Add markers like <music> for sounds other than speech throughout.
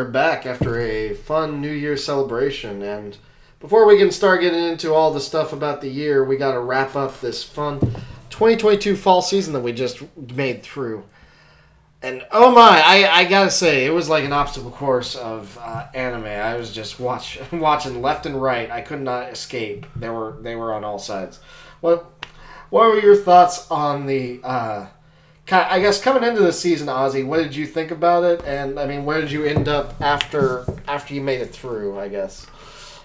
We're back after a fun New Year celebration. And before we can start getting into all the stuff about the year, we got to wrap up this fun 2022 fall season that we just made through. And oh my, I, I gotta say, it was like an obstacle course of uh, anime. I was just watch, <laughs> watching left and right. I could not escape. They were they were on all sides. What what were your thoughts on the uh, I guess coming into the season, Ozzy, what did you think about it? And I mean, where did you end up after after you made it through? I guess.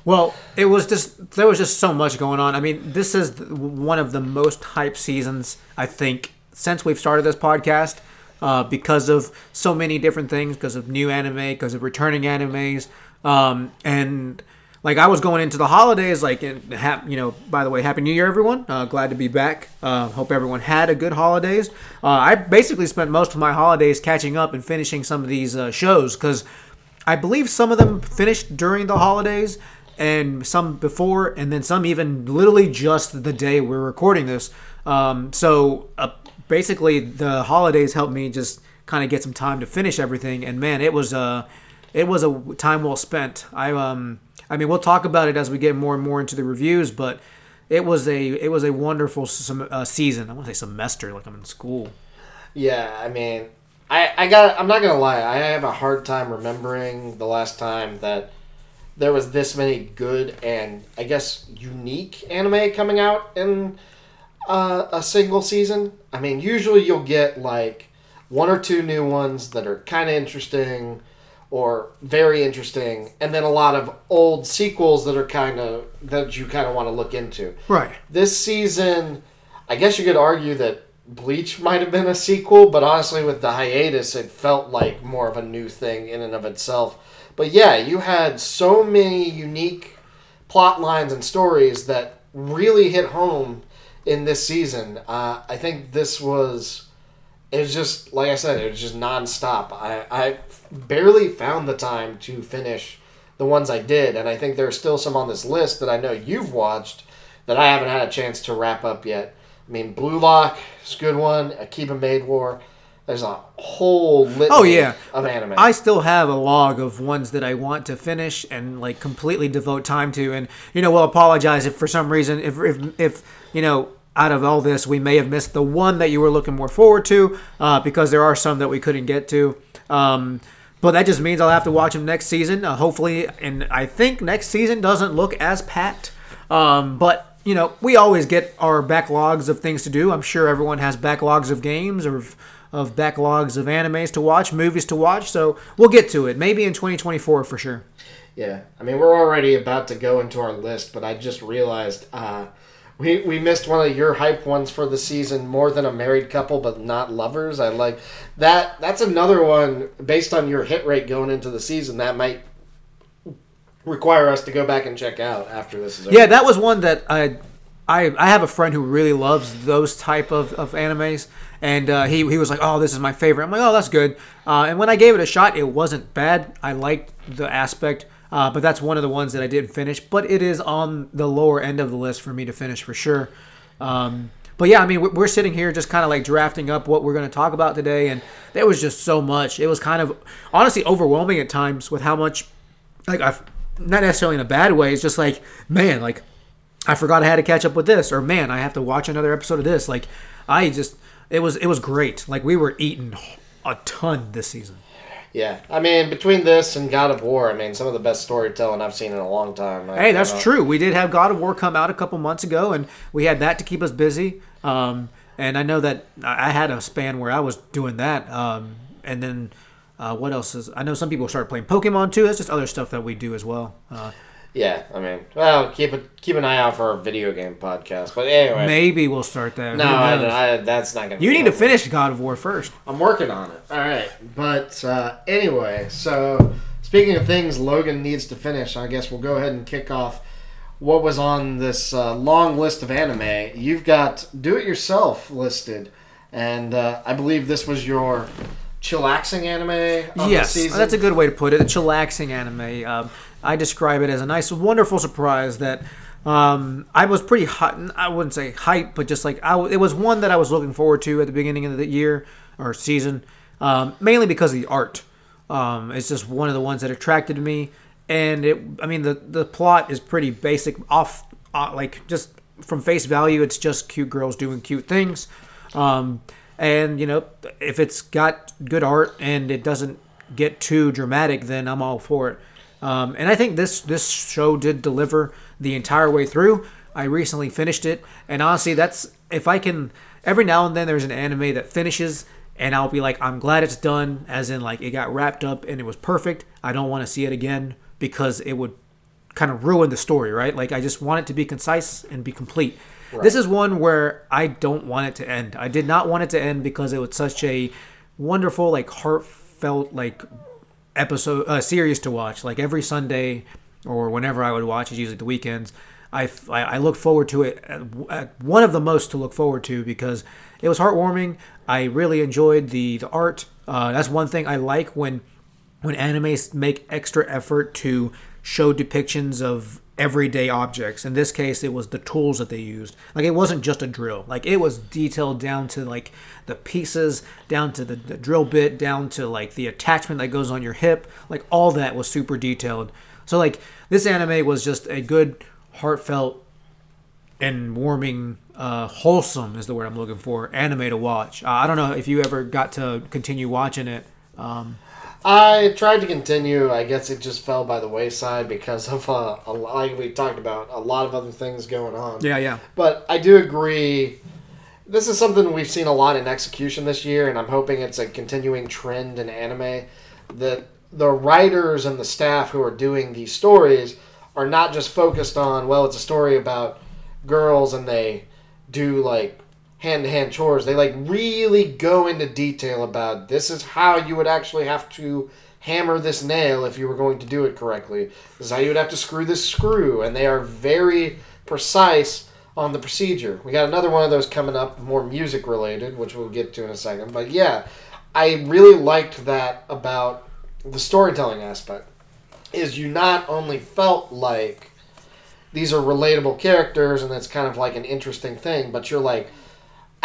Well, it was just there was just so much going on. I mean, this is one of the most hype seasons I think since we've started this podcast uh, because of so many different things, because of new anime, because of returning animes, um, and like I was going into the holidays, like ha- you know. By the way, Happy New Year, everyone! Uh, glad to be back. Uh, hope everyone had a good holidays. Uh, I basically spent most of my holidays catching up and finishing some of these uh, shows because I believe some of them finished during the holidays and some before, and then some even literally just the day we're recording this. Um, so uh, basically, the holidays helped me just kind of get some time to finish everything. And man, it was a it was a time well spent. I um I mean, we'll talk about it as we get more and more into the reviews, but it was a it was a wonderful sem- uh, season. I want to say semester, like I'm in school. Yeah, I mean, I I got I'm not gonna lie, I have a hard time remembering the last time that there was this many good and I guess unique anime coming out in uh, a single season. I mean, usually you'll get like one or two new ones that are kind of interesting or very interesting, and then a lot of old sequels that are kind of that you kind of want to look into. Right. This season, I guess you could argue that Bleach might have been a sequel, but honestly, with the hiatus, it felt like more of a new thing in and of itself. But yeah, you had so many unique plot lines and stories that really hit home in this season. Uh, I think this was it was just like I said, it was just nonstop. I I barely found the time to finish the ones I did, and I think there are still some on this list that I know you've watched that I haven't had a chance to wrap up yet. I mean, Blue Lock is a good one. Akiba Maid War. There's a whole litany oh, yeah. of anime. I still have a log of ones that I want to finish and like completely devote time to. And you know, we'll apologize if for some reason if if if you know out of all this, we may have missed the one that you were looking more forward to uh, because there are some that we couldn't get to. Um, but that just means I'll have to watch them next season. Uh, hopefully, and I think next season doesn't look as packed. Um, but you know, we always get our backlogs of things to do. I'm sure everyone has backlogs of games or of, of backlogs of animes to watch, movies to watch. So we'll get to it. Maybe in 2024 for sure. Yeah, I mean, we're already about to go into our list, but I just realized. Uh, we, we missed one of your hype ones for the season more than a married couple but not lovers. I like that. That's another one based on your hit rate going into the season that might require us to go back and check out after this is over. yeah that was one that i I, I have a friend who really loves those type of, of animes. And uh, he, he was like oh this is my favorite. I'm like oh that's good. Uh, and when i gave it a shot it wasn't bad. I liked the aspect uh, but that's one of the ones that I didn't finish. But it is on the lower end of the list for me to finish for sure. Um, but yeah, I mean, we're sitting here just kind of like drafting up what we're going to talk about today, and there was just so much. It was kind of honestly overwhelming at times with how much, like, I've, not necessarily in a bad way. It's just like, man, like, I forgot I had to catch up with this, or man, I have to watch another episode of this. Like, I just, it was, it was great. Like, we were eating a ton this season. Yeah, I mean, between this and God of War, I mean, some of the best storytelling I've seen in a long time. hey, that's true. We did have God of War come out a couple months ago, and we had that to keep us busy. Um, and I know that I had a span where I was doing that. Um, and then uh, what else is? I know some people started playing Pokemon too. That's just other stuff that we do as well. Uh, yeah, I mean, well, keep it keep an eye out for our video game podcast. But anyway, maybe we'll start that. No, I, I, that's not gonna. You need to finish God of War first. I'm working on it. All right, but uh, anyway, so speaking of things Logan needs to finish, I guess we'll go ahead and kick off what was on this uh, long list of anime. You've got Do It Yourself listed, and uh, I believe this was your chillaxing anime. yes, that's a good way to put it. A chillaxing anime. Um, I describe it as a nice, wonderful surprise that um, I was pretty hot. I wouldn't say hype, but just like I, it was one that I was looking forward to at the beginning of the year or season, um, mainly because of the art. Um, it's just one of the ones that attracted me, and it. I mean, the the plot is pretty basic. Off, uh, like just from face value, it's just cute girls doing cute things. Um, and you know, if it's got good art and it doesn't get too dramatic, then I'm all for it. Um, and I think this this show did deliver the entire way through. I recently finished it, and honestly, that's if I can. Every now and then, there's an anime that finishes, and I'll be like, I'm glad it's done, as in like it got wrapped up and it was perfect. I don't want to see it again because it would kind of ruin the story, right? Like I just want it to be concise and be complete. Right. This is one where I don't want it to end. I did not want it to end because it was such a wonderful, like heartfelt, like episode uh, series to watch. Like every Sunday or whenever I would watch, it's usually the weekends. I, I look forward to it. One of the most to look forward to because it was heartwarming. I really enjoyed the the art. Uh, that's one thing I like when when animes make extra effort to show depictions of everyday objects. In this case, it was the tools that they used. Like it wasn't just a drill. Like it was detailed down to like the pieces, down to the, the drill bit, down to like the attachment that goes on your hip. Like all that was super detailed. So like this anime was just a good heartfelt and warming, uh, wholesome is the word I'm looking for. Anime to watch. Uh, I don't know if you ever got to continue watching it. Um, I tried to continue. I guess it just fell by the wayside because of uh, a, like we talked about a lot of other things going on. Yeah, yeah. But I do agree. This is something we've seen a lot in execution this year, and I'm hoping it's a continuing trend in anime that the writers and the staff who are doing these stories are not just focused on well it's a story about girls and they do like hand to hand chores. They like really go into detail about this is how you would actually have to hammer this nail if you were going to do it correctly. This is how you would have to screw this screw. And they are very precise on the procedure. We got another one of those coming up more music related which we'll get to in a second. But yeah i really liked that about the storytelling aspect. Is you not only felt like these are relatable characters and it's kind of like an interesting thing, but you're like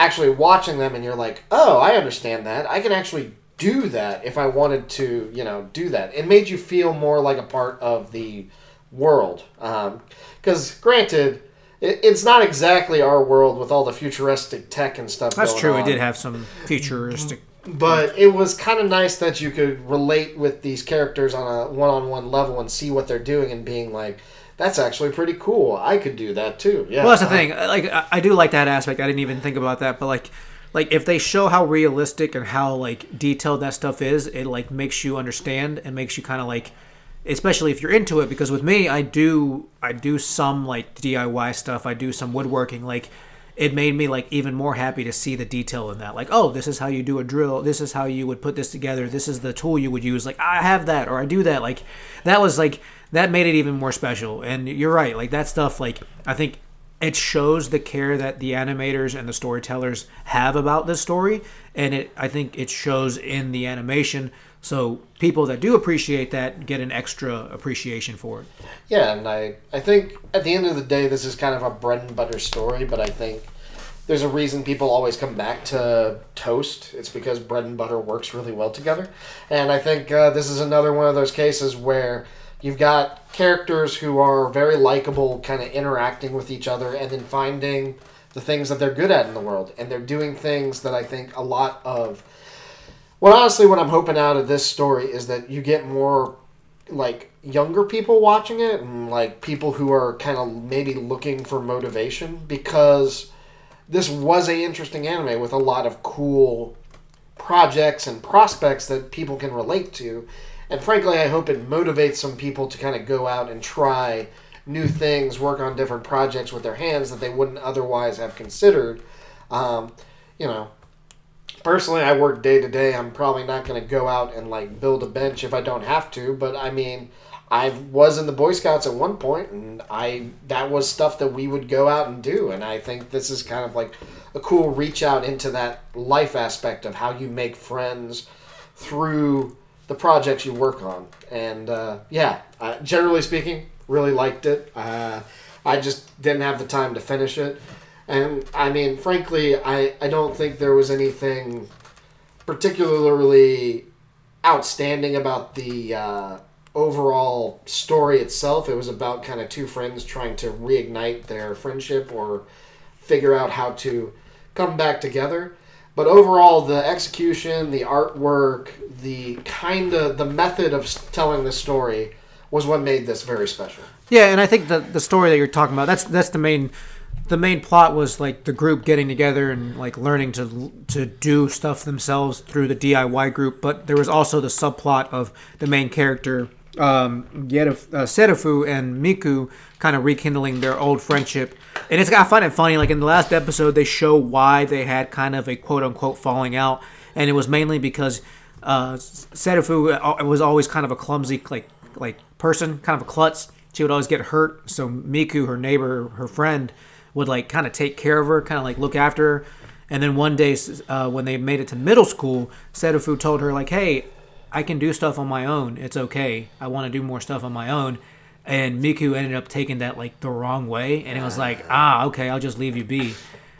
actually watching them and you're like, oh, I understand that. I can actually do that if I wanted to, you know, do that. It made you feel more like a part of the world. Because, um, granted, it, it's not exactly our world with all the futuristic tech and stuff. That's true. On. We did have some futuristic but it was kind of nice that you could relate with these characters on a one-on-one level and see what they're doing and being like that's actually pretty cool i could do that too yeah well that's the thing like i do like that aspect i didn't even think about that but like like if they show how realistic and how like detailed that stuff is it like makes you understand and makes you kind of like especially if you're into it because with me i do i do some like diy stuff i do some woodworking like it made me like even more happy to see the detail in that. Like, oh, this is how you do a drill. This is how you would put this together. This is the tool you would use. Like, I have that or I do that. Like, that was like that made it even more special. And you're right. Like that stuff. Like I think it shows the care that the animators and the storytellers have about this story, and it I think it shows in the animation. So people that do appreciate that get an extra appreciation for it. Yeah, and I I think at the end of the day, this is kind of a bread and butter story, but I think there's a reason people always come back to toast. It's because bread and butter works really well together, and I think uh, this is another one of those cases where you've got characters who are very likable, kind of interacting with each other, and then finding the things that they're good at in the world, and they're doing things that I think a lot of well, honestly, what I'm hoping out of this story is that you get more like younger people watching it and like people who are kind of maybe looking for motivation because this was a interesting anime with a lot of cool projects and prospects that people can relate to. And frankly, I hope it motivates some people to kind of go out and try new things, work on different projects with their hands that they wouldn't otherwise have considered. Um, you know, personally, I work day to day. I'm probably not going to go out and like build a bench if I don't have to. But I mean, I was in the Boy Scouts at one point, and I that was stuff that we would go out and do. And I think this is kind of like a cool reach out into that life aspect of how you make friends through the projects you work on. And uh, yeah, uh, generally speaking, really liked it. Uh, I just didn't have the time to finish it. And I mean, frankly, I, I don't think there was anything particularly outstanding about the uh, overall story itself. It was about kind of two friends trying to reignite their friendship or figure out how to come back together. But overall, the execution, the artwork, the kind of the method of telling the story was what made this very special. Yeah, and I think the the story that you're talking about that's that's the main the main plot was like the group getting together and like learning to to do stuff themselves through the DIY group, but there was also the subplot of the main character um uh, Serufu and Miku kind of rekindling their old friendship. And it's I find it funny like in the last episode they show why they had kind of a quote unquote falling out and it was mainly because uh uh, was always kind of a clumsy like like person, kind of a klutz. She would always get hurt, so Miku, her neighbor, her friend, would like kind of take care of her, kind of like look after her. And then one day, uh, when they made it to middle school, Serufu told her like, "Hey, I can do stuff on my own. It's okay. I want to do more stuff on my own." And Miku ended up taking that like the wrong way, and it was like, "Ah, okay, I'll just leave you be."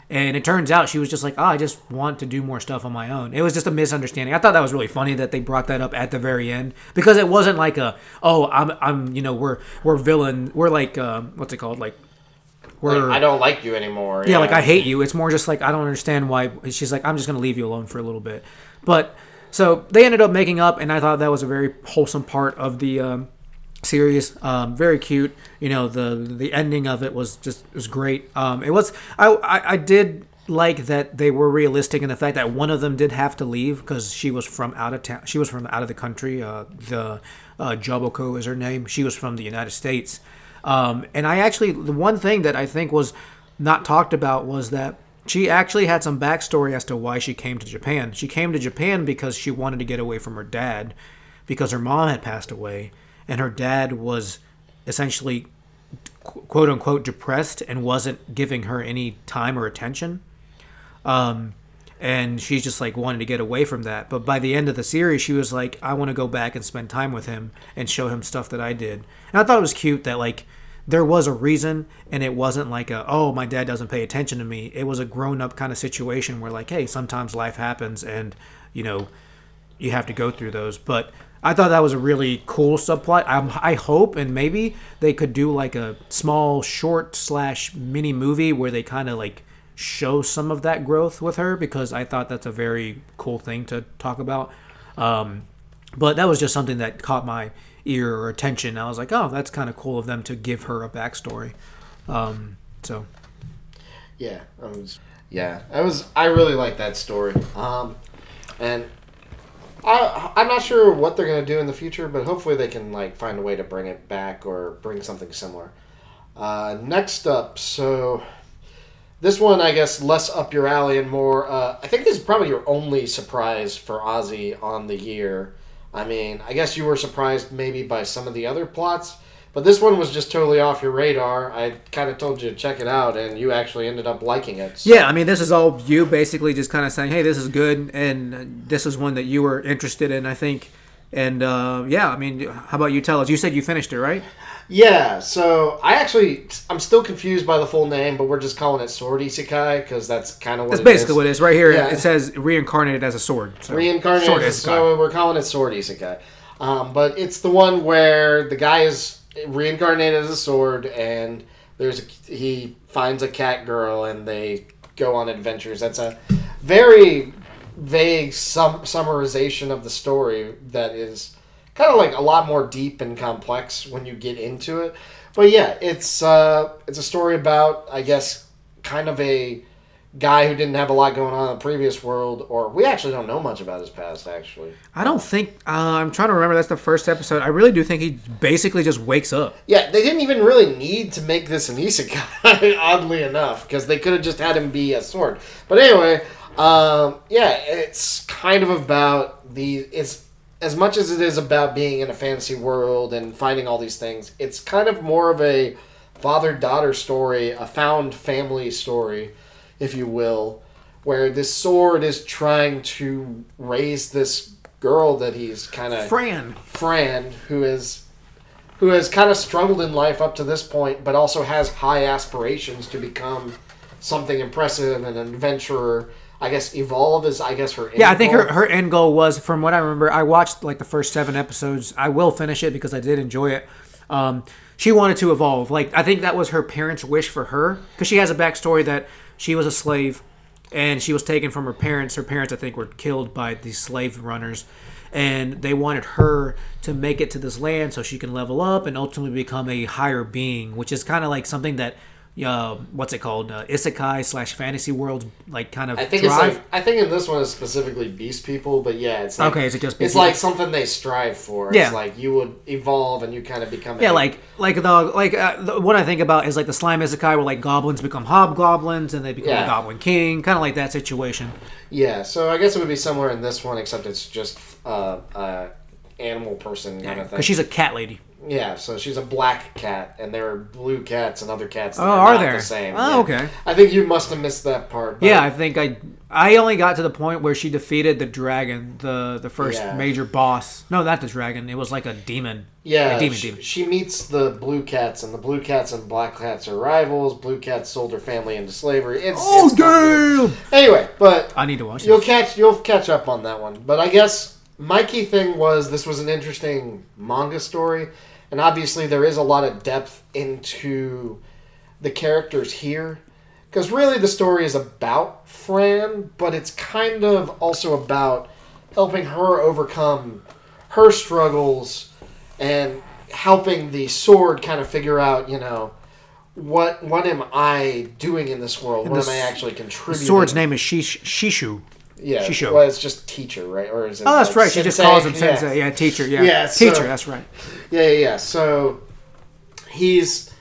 And it turns out she was just like, oh, I just want to do more stuff on my own. It was just a misunderstanding. I thought that was really funny that they brought that up at the very end because it wasn't like a, oh, I'm, I'm, you know, we're, we're villain, we're like, uh, what's it called, like, we're, Like, I don't like you anymore. yeah, like I hate you. It's more just like I don't understand why. She's like, I'm just gonna leave you alone for a little bit. But so they ended up making up, and I thought that was a very wholesome part of the um, series. Um, very cute. You know, the the ending of it was just was great. Um, it was I, I I did like that they were realistic in the fact that one of them did have to leave because she was from out of town. She was from out of the country. Uh, the uh, Joboko is her name. She was from the United States. Um, and I actually, the one thing that I think was not talked about was that she actually had some backstory as to why she came to Japan. She came to Japan because she wanted to get away from her dad because her mom had passed away and her dad was essentially quote unquote depressed and wasn't giving her any time or attention. Um, and she's just like wanted to get away from that. But by the end of the series, she was like, I want to go back and spend time with him and show him stuff that I did. And I thought it was cute that like there was a reason and it wasn't like a oh my dad doesn't pay attention to me. It was a grown up kind of situation where like hey sometimes life happens and you know you have to go through those. But I thought that was a really cool subplot. I, I hope and maybe they could do like a small short slash mini movie where they kind of like show some of that growth with her because I thought that's a very cool thing to talk about. Um, but that was just something that caught my ear or attention. I was like, oh, that's kind of cool of them to give her a backstory. Um, so Yeah, I was. Yeah, I was. I really like that story. Um, and I I'm not sure what they're gonna do in the future, but hopefully they can like find a way to bring it back or bring something similar. Uh, next up, so this one I guess less up your alley and more. Uh, I think this is probably your only surprise for Ozzy on the year. I mean, I guess you were surprised maybe by some of the other plots, but this one was just totally off your radar. I kind of told you to check it out, and you actually ended up liking it. So- yeah, I mean, this is all you basically just kind of saying, hey, this is good, and this is one that you were interested in, I think. And uh, yeah, I mean, how about you tell us? You said you finished it, right? Yeah, so I actually I'm still confused by the full name, but we're just calling it Sword Isekai because that's kind of what That's basically is. what it is. Right here, Yeah. it says reincarnated as a sword. So. reincarnated. Sword so we're calling it Sword Isekai. Um, but it's the one where the guy is reincarnated as a sword, and there's a, he finds a cat girl, and they go on adventures. That's a very vague sum, summarization of the story that is kind of like a lot more deep and complex when you get into it. But yeah, it's uh, it's a story about I guess kind of a guy who didn't have a lot going on in the previous world, or we actually don't know much about his past actually. I don't think uh, I'm trying to remember. That's the first episode. I really do think he basically just wakes up. Yeah, they didn't even really need to make this an isekai, <laughs> oddly enough, because they could have just had him be a sword. But anyway, um, yeah, it's kind of about the it's as much as it is about being in a fantasy world and finding all these things. It's kind of more of a father daughter story, a found family story, if you will, where this sword is trying to raise this girl that he's kind of Fran. Fran, who is who has kind of struggled in life up to this point, but also has high aspirations to become something impressive and an adventurer. I guess evolve is I guess her. Yeah, I think goal. her, her end goal was, from what I remember, I watched like the first seven episodes. I will finish it because I did enjoy it. Um, she wanted to evolve. Like I think that was her parents' wish for her because she has a backstory that she was a slave and she was taken from her parents. Her parents, I think, were killed by these slave runners, and they wanted her to make it to this land so she can level up and ultimately become a higher being, which is kind of like something that. Uh, what's it called? Uh, isekai slash fantasy world, like kind of I think drive. it's like I think in this one it's specifically beast people, but yeah, it's like, Okay, is it just it's beast like something they strive for. Yeah. It's like you would evolve and you kind of become. Yeah, a- like like the like uh, the, what I think about is like the slime isekai where like goblins become hobgoblins and they become Yeah. a goblin king, kind of like that situation. yeah. So I guess it would be somewhere in this one, except it's just uh, uh, animal person kind of thing. Because she's a cat lady. Yeah, so she's a black cat, and there are blue cats and other cats. That Oh, are, are there? The same. Oh, Yeah. okay. I think you must have missed that part. Yeah, I think I I only got to the point where she defeated the dragon, the the first Yeah. major boss. No, not the dragon. It was like a demon. Yeah, a demon, she, demon. she meets the blue cats, and the blue cats and black cats are rivals. Blue cats sold her family into slavery. It's, Oh it's damn! Anyway, but I need to watch you'll it. catch you'll catch up on that one. But I guess my key thing was this was an interesting manga story, and obviously there is a lot of depth into the characters here. Because really, the story is about Fran, but it's kind of also about helping her overcome her struggles and helping the sword kind of figure out, you know, what what am I doing in this world? What the am I actually contributing? The Sword's name is Shish, Shishu. Yeah, Shisho. well, it's just teacher, right? Or is it? Oh, that's like right. She just calls him Yeah. sensei. Yeah, teacher. Yeah, Yeah, so- teacher. That's right. Yeah, yeah, yeah. So he's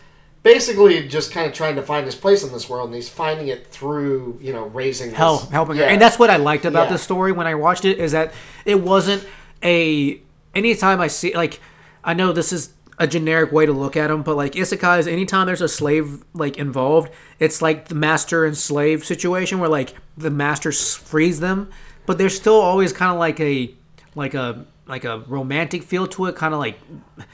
basically just kind of trying to find his place in this world, and he's finding it through you know raising Hell, this- helping her, and that's what I liked about Yeah. the story when I watched it is that it wasn't a. Anytime I see like, I know this is a generic way to look at them, but like isekais, anytime there's a slave like involved, it's like the master and slave situation where like the master frees them, but there's still always kind of like a like a like a romantic feel to it, kind of like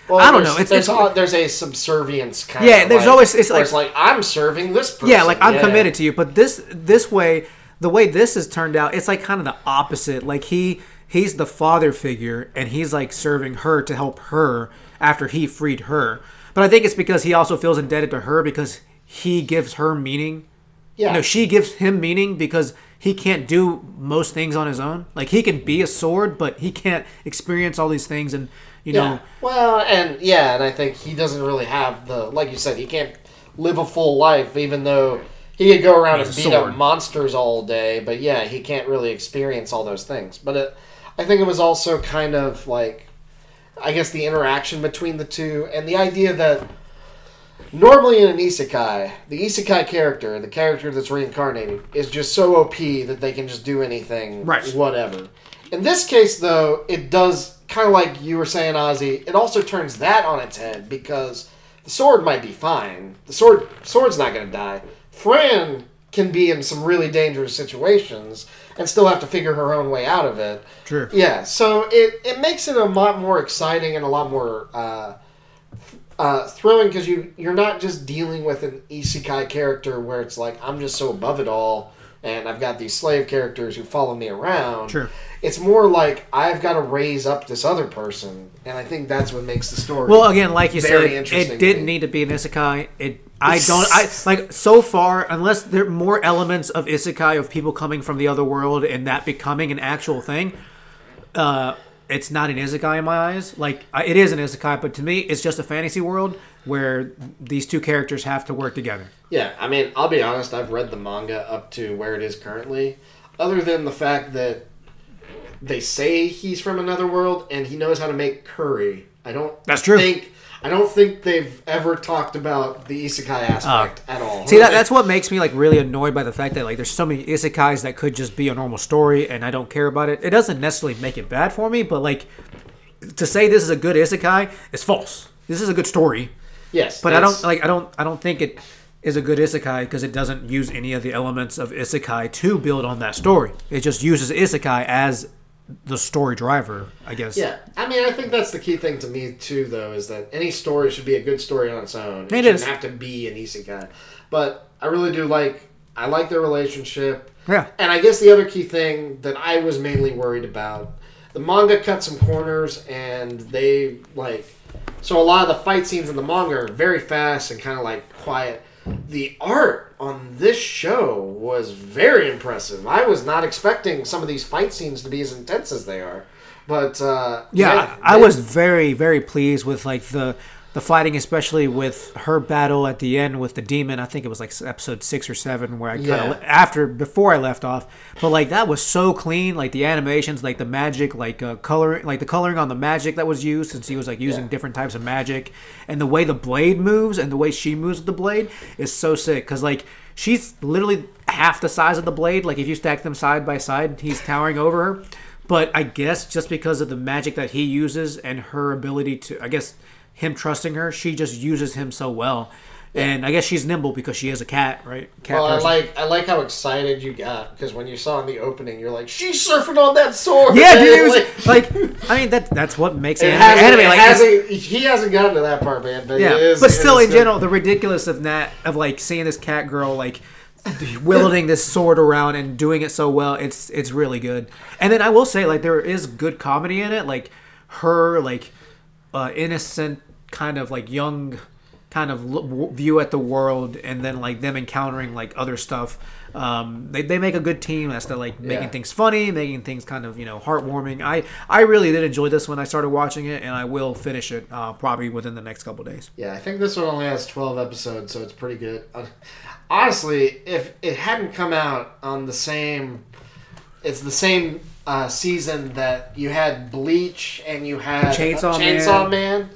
Well, I don't know. It's, there's, it's al- there's a subservience kind. Yeah, of there's like, always- it's like- it's like I'm serving this person. Yeah, like I'm Yeah. committed to you. But this this way, the way this has turned out, it's like kind of the opposite. Like he he's the father figure, and he's like serving her to help her after he freed her. But I think it's because he also feels indebted to her because he gives her meaning. Yeah, You know, she gives him meaning because he can't do most things on his own. Like he can be a sword, but he can't experience all these things and you yeah. know Well, and yeah, and I think he doesn't really have the like you said. He can't live a full life, even though he could go around and beat sword. up monsters all day. But yeah, he can't really experience all those things. But it, I think it was also kind of like, I guess the interaction between the two and the idea that normally in an isekai, the isekai character, the character that's reincarnated, is just so OP that they can just do anything, Right. whatever. In this case, though, it does kind of like you were saying, Ozzy. It also turns that on its head because the sword might be fine. The sword, sword's not going to die. Fran can be in some really dangerous situations and still have to figure her own way out of it. Sure. Yeah, so it, it makes it a lot more exciting and a lot more uh, uh, thrilling because you you're not just dealing with an isekai character where it's like I'm just so above it all and I've got these slave characters who follow me around. Sure. It's more like I've got to raise up this other person, and I think that's what makes the story. Well, again, like you Very said, it didn't need to be an isekai. It I don't I like so far unless there are more elements of isekai of people coming from the other world and that becoming an actual thing. Uh, it's not an isekai in my eyes. Like I- it is an isekai, but to me, it's just a fantasy world where these two characters have to work together. Yeah, I mean, I'll be honest. I've read the manga up to where it is currently. Other than the fact that they say he's from another world and he knows how to make curry, I don't. That's true. Think I don't think they've ever talked about the isekai aspect at all. Uh, See that that's what makes me like really annoyed by the fact that like there's so many isekais that could just be a normal story and I don't care about it. It doesn't necessarily make it bad for me, but like to say this is a good isekai is false. This is a good story, yes, but I don't like I don't I don't think it is a good isekai because it doesn't use any of the elements of isekai to build on that story. It just uses isekai as the story driver, I guess. Yeah, I mean, I think that's the key thing to me too, though, is that any story should be a good story on its own. It, It shouldn't have to be an isekai. But I really do like I like their relationship. Yeah. And I guess the other key thing that I was mainly worried about, the manga cut some corners and they like so a lot of the fight scenes in the manga are very fast and kind of like quiet. The art on this show was very impressive. I was not expecting some of these fight scenes to be as intense as they are. But uh, Yeah, I, I they- was very, very pleased with like the the fighting, especially with her battle at the end with the demon. I think it was like episode six or seven, where I kind of Yeah. after before I left off. But like that was so clean, like the animations, like the magic, like uh, coloring, like the coloring on the magic that was used, since he was like using Yeah. different types of magic, and the way the blade moves and the way she moves with the blade is so sick. Cause like she's literally half the size of the blade. Like if you stack them side by side, he's towering over her. But I guess just because of the magic that he uses and her ability to, I guess him trusting her, she just uses him so well. And I guess she's nimble because she is a cat, right? Cat Well, I like I like how excited you got because when you saw in the opening, you're like, "She's surfing on that sword." yeah, dude. It <laughs> was Like, <laughs> like, I mean, that that's what makes it anime. anime it like, hasn't- he hasn't gotten to that part, man. But yeah, it is, but still, in good. general, the ridiculous of that of like seeing this cat girl like wielding this sword around and doing it so well, it's it's really good. And then I will say, like, there is good comedy in it, like her like uh, innocent kind of like young kind of l- view at the world and then like them encountering like other stuff um, they, they make a good team as to like making Yeah. things funny making things kind of you know heartwarming i i really did enjoy this when i started watching it and i will finish it uh, probably within the next couple days Yeah, I think this one only has 12 episodes, so it's pretty good. Uh, Honestly, if it hadn't come out on the same, it's the same uh, season that you had Bleach and you had Chainsaw Chainsaw Man.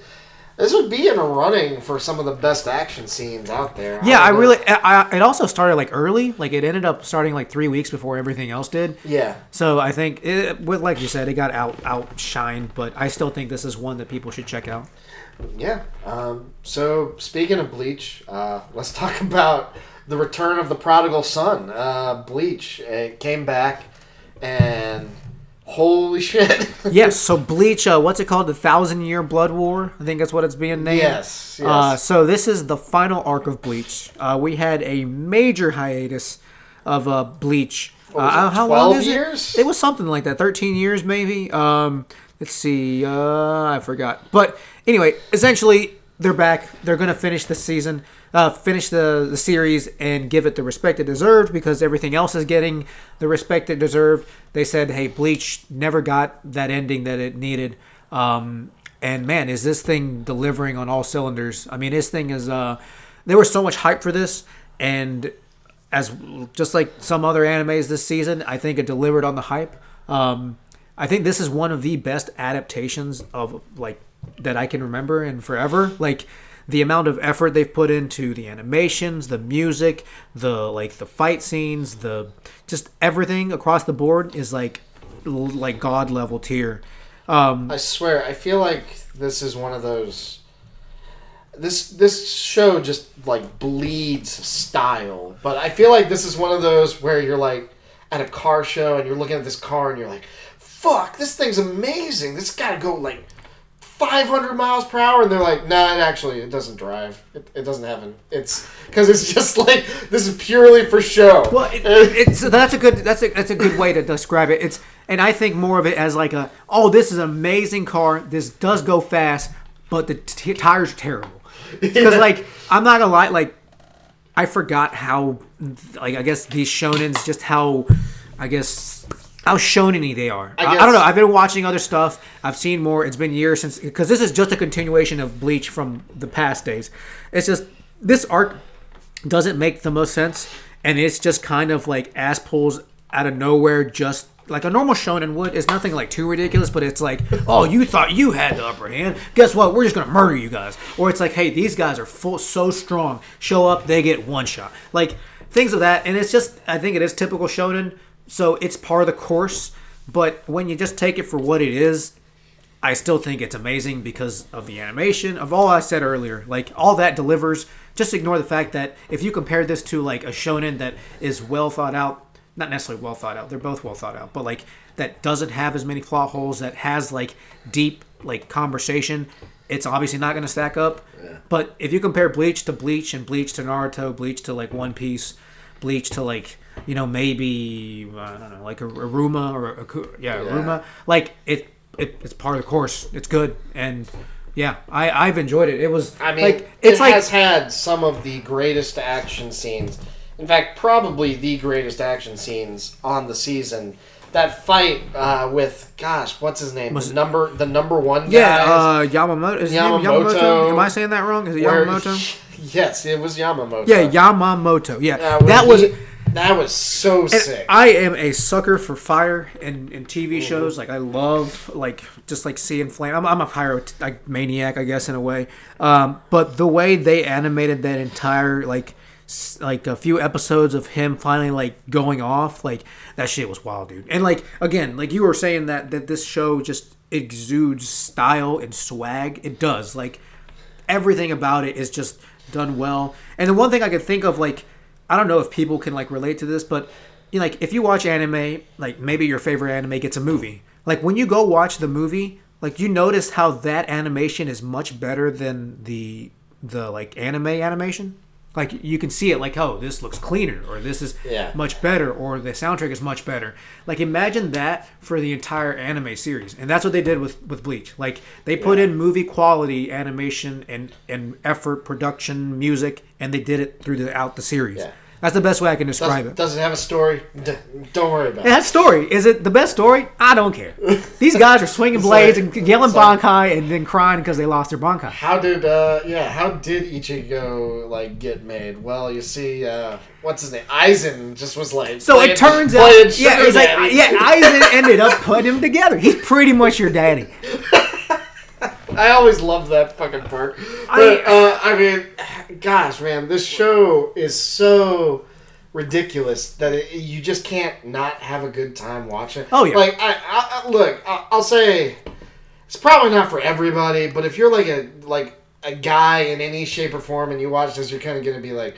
This would be in a running for some of the best action scenes out there. yeah i don't really I, I, it also started like early like it ended up starting like three weeks before everything else did Yeah, so i think it, with like you said it got out outshined but i still think this is one that people should check out yeah. Um, so speaking of Bleach, uh, let's <laughs> talk about the return of the prodigal son. Uh, Bleach it came back, and holy shit! <laughs> yes. So Bleach, uh, what's it called? The Thousand Year Blood War. I think that's what it's being named. Yes, yes. Uh, so this is the final arc of Bleach. Uh, we had a major hiatus of uh, Bleach. Uh, it, how 12 long is years? it? It was something like that. Thirteen years, maybe. Um, let's see. Uh, I forgot. But anyway, essentially, they're back. They're gonna finish the season. Uh, finish the, the series and give it the respect it deserved because everything else is getting the respect it deserved. They said, hey, Bleach never got that ending that it needed. Um, and man, is this thing delivering on all cylinders? I mean, this thing is. Uh, there was so much hype for this, and as just like some other animes this season, I think it delivered on the hype. Um, I think this is one of the best adaptations of like that I can remember in forever. Like the amount of effort they've put into the animations, the music, the like the fight scenes, the just everything across the board is like like god level tier. Um, I swear, I feel like this is one of those. This this show just like bleeds style, but I feel like this is one of those where you're like at a car show and you're looking at this car and you're like, "Fuck, this thing's amazing. This got to go like 500 miles per hour," and they're like, "No, it actually it doesn't drive. It, it doesn't have an. It's because it's <laughs> just like this is purely for show." Well, it, it's that's a good that's a that's a good way to describe it. It's and I think more of it as like a oh this is an amazing car. This does go fast, but the t- tires are terrible. <laughs> Because like I'm not gonna lie, like I forgot how like I guess these shonens just how I guess how shonen they are. I, I don't know. I've been watching other stuff. I've seen more. It's been years since because this is just a continuation of Bleach from the past days. It's just this arc doesn't make the most sense, and it's just kind of like ass pulls out of nowhere, just like a normal shonen would. It's nothing like too ridiculous, but it's like, oh, you thought you had the upper hand. Guess what? We're just gonna murder you guys. Or it's like, hey, these guys are full so strong. Show up, they get one shot. Like things of that, and it's just, I think it is typical shonen. So it's part of the course, but when you just take it for what it is, I still think it's amazing because of the animation, of all I said earlier. Like all that delivers. Just ignore the fact that if you compare this to like a shonen that is well thought out, not necessarily well thought out, they're both well thought out, but like that doesn't have as many plot holes, that has like deep like conversation, it's obviously not going to stack up. But if you compare Bleach to Bleach and Bleach to Naruto, Bleach to like One Piece, Bleach to like you know maybe I don't know like a, a Ruma or a, Ku- yeah, Yeah. Ruma like it, it it's part of the course. It's good and yeah, I I've enjoyed it. It was I mean, like it's it like has had some of the greatest action scenes. In fact, probably the greatest action scenes on the season. That fight uh, with gosh, what's his name? Was The number the number one yeah guy. uh, Yamamoto is Yamamoto. Yamamoto. Am I saying that wrong? Is it where- Yamamoto? <laughs> yes, it was Yamamoto. Yeah, Yamamoto. Yeah, Uh, that was. That was so And sick. I am a sucker for fire and, in TV Mm-hmm. shows. Like I love like just like seeing flame. I'm, I'm a pyro like maniac, I guess in a way. Um, but the way they animated that entire like like a few episodes of him finally like going off, like that shit was wild, dude. And like again, like you were saying that that this show just exudes style and swag. It does. Like everything about it is just done well. And the one thing I could think of, like, I don't know if people can like relate to this, but you know, like if you watch anime, like maybe your favorite anime gets a movie. Like when you go watch the movie, like you notice how that animation is much better than the the like anime animation. Like you can see it, like oh, this looks cleaner, or this is Yeah. much better, or the soundtrack is much better. Like imagine that for the entire anime series, and that's what they did with with Bleach. Like they put Yeah. in movie quality animation and and effort, production, music, and they did it throughout the series. Yeah. That's the best way I can describe it. does it have a story? D- don't worry about And it. that story is it the best story? I don't care. <laughs> These guys are swinging blades like- and yelling like- bankai and then crying because they lost their bankai. How did uh yeah, how did Ichigo like get made? Well, you see uh what's his name? Aizen just was like So playing- it turns out, yeah, it's like yeah, Aizen ended up putting him together. He's pretty much your daddy. <laughs> I always love that fucking part. But I- uh, I mean, gosh, man, this show is so ridiculous that it, you just can't not have a good time watching. Oh, yeah. Like I, I, I look, I, I'll say it's probably not for everybody, but if you're like a like a guy in any shape or form and you watch this, you're kind of gonna be like.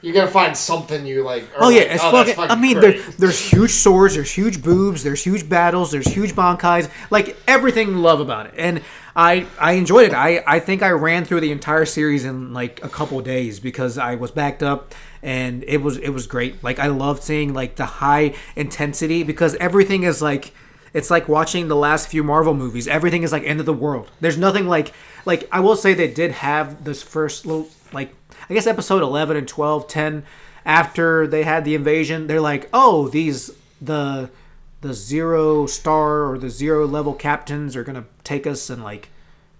You're gonna find something you like. Oh yeah, like, it's oh, that's fucking, I mean, there, there's huge swords, there's huge boobs, there's huge battles, there's huge bankais, like everything you love about it, and I I enjoyed it. I I think I ran through the entire series in like a couple days because I was backed up, and it was it was great. Like I loved seeing like the high intensity because everything is like. It's like watching the last few Marvel movies. Everything is like end of the world. There's nothing like like I will say they did have this first little like I guess episode 11 and 12, 10 after they had the invasion, they're like, "Oh, these the the zero star or the zero level captains are going to take us and like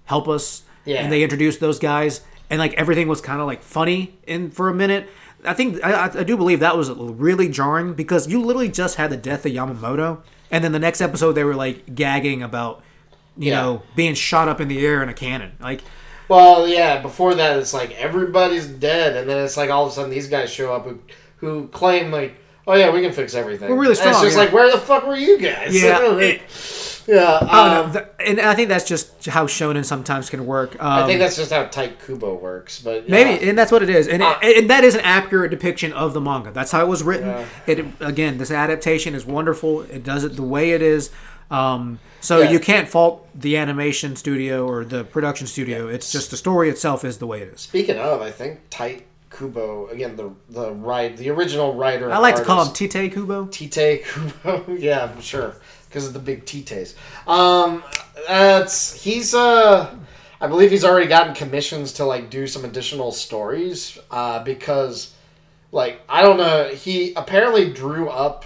help us." Yeah. And they introduced those guys and like everything was kind of like funny in for a minute. I think I, I- do believe that was really jarring because you literally just had the death of Yamamoto, and then the next episode they were like gagging about, you Yeah. know, being shot up in the air in a cannon. Like, Well, yeah. Before that, it's like everybody's dead, and then it's like all of a sudden these guys show up who who claim like, oh yeah, we can fix everything. We're really And it's just yeah. like, where the fuck were you guys? Yeah, <laughs> Like, yeah. I don't um, know, th- and I think that's just how shonen sometimes can work. Um, I think that's just how Tite Kubo works, but yeah. Maybe, and that's what it is, and, Uh, it, and that is an accurate depiction of the manga. That's how it was written. Yeah. It again, this adaptation is wonderful. It does it the way it is. Um, so Yeah. you can't fault the animation studio or the production studio. It's just the story itself is the way it is. Speaking of, I think Tite Kubo again the the right the original writer. I like to call him artist- Tite Kubo. Tite Kubo. <laughs> yeah, sure, because of the big Tites. Um, that's he's uh, I believe he's already gotten commissions to like do some additional stories. Uh, because like I don't know, he apparently drew up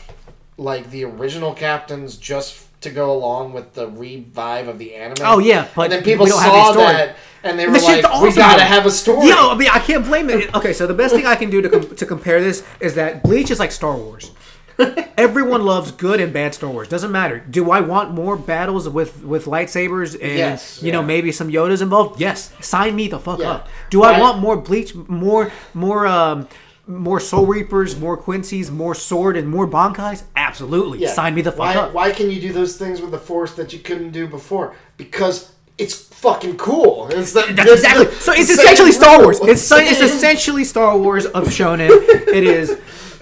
like the original captains just to go along with the revive of the anime. Oh yeah, but and then people we don't have saw that and they were The shit's like, "We gotta though. have a story." Yo, I mean, I can't blame it. Okay, so the best thing I can do to com- to compare this is that Bleach is like Star Wars. <laughs> Everyone loves good and bad Star Wars. Doesn't matter. Do I want more battles with with lightsabers and Yes, you know maybe some Yodas involved? Yes. Sign me the fuck Yeah. up. Do I want more Bleach, more more um more Soul Reapers, more Quincy's, more Sword, and more bankais? Absolutely. Yeah. Sign me the fuck why, up. Why can you do those things with the Force that you couldn't do before? Because it's fucking cool. It's the, That's exactly. So it's essentially Star Wars. It's it's essentially Star Wars of shonen. <laughs> It is,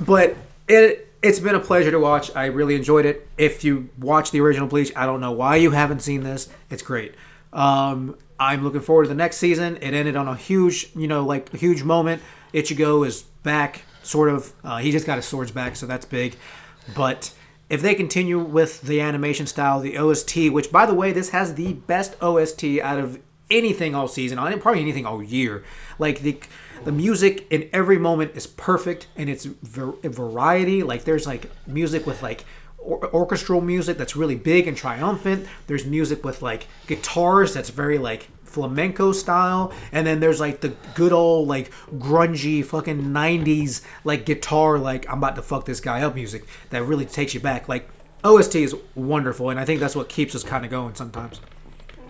but it it's been a pleasure to watch. I really enjoyed it. If you watch the original Bleach, I don't know why you haven't seen this. It's great. Um, I'm looking forward to the next season. It ended on a huge, you know, like a huge moment. Ichigo is back sort of. Uh, he just got his swords back, so that's big. But if they continue with the animation style, the OST, which by the way, this has the best OST out of anything all season, probably anything all year. Like the the music in every moment is perfect, and it's variety. Like there's like music with like or- orchestral music that's really big and triumphant. There's music with like guitars that's very like flamenco style and then there's like the good old like grungy fucking 90s like guitar like i'm about to fuck this guy up music that really takes you back like ost is wonderful and i think that's what keeps us kind of going sometimes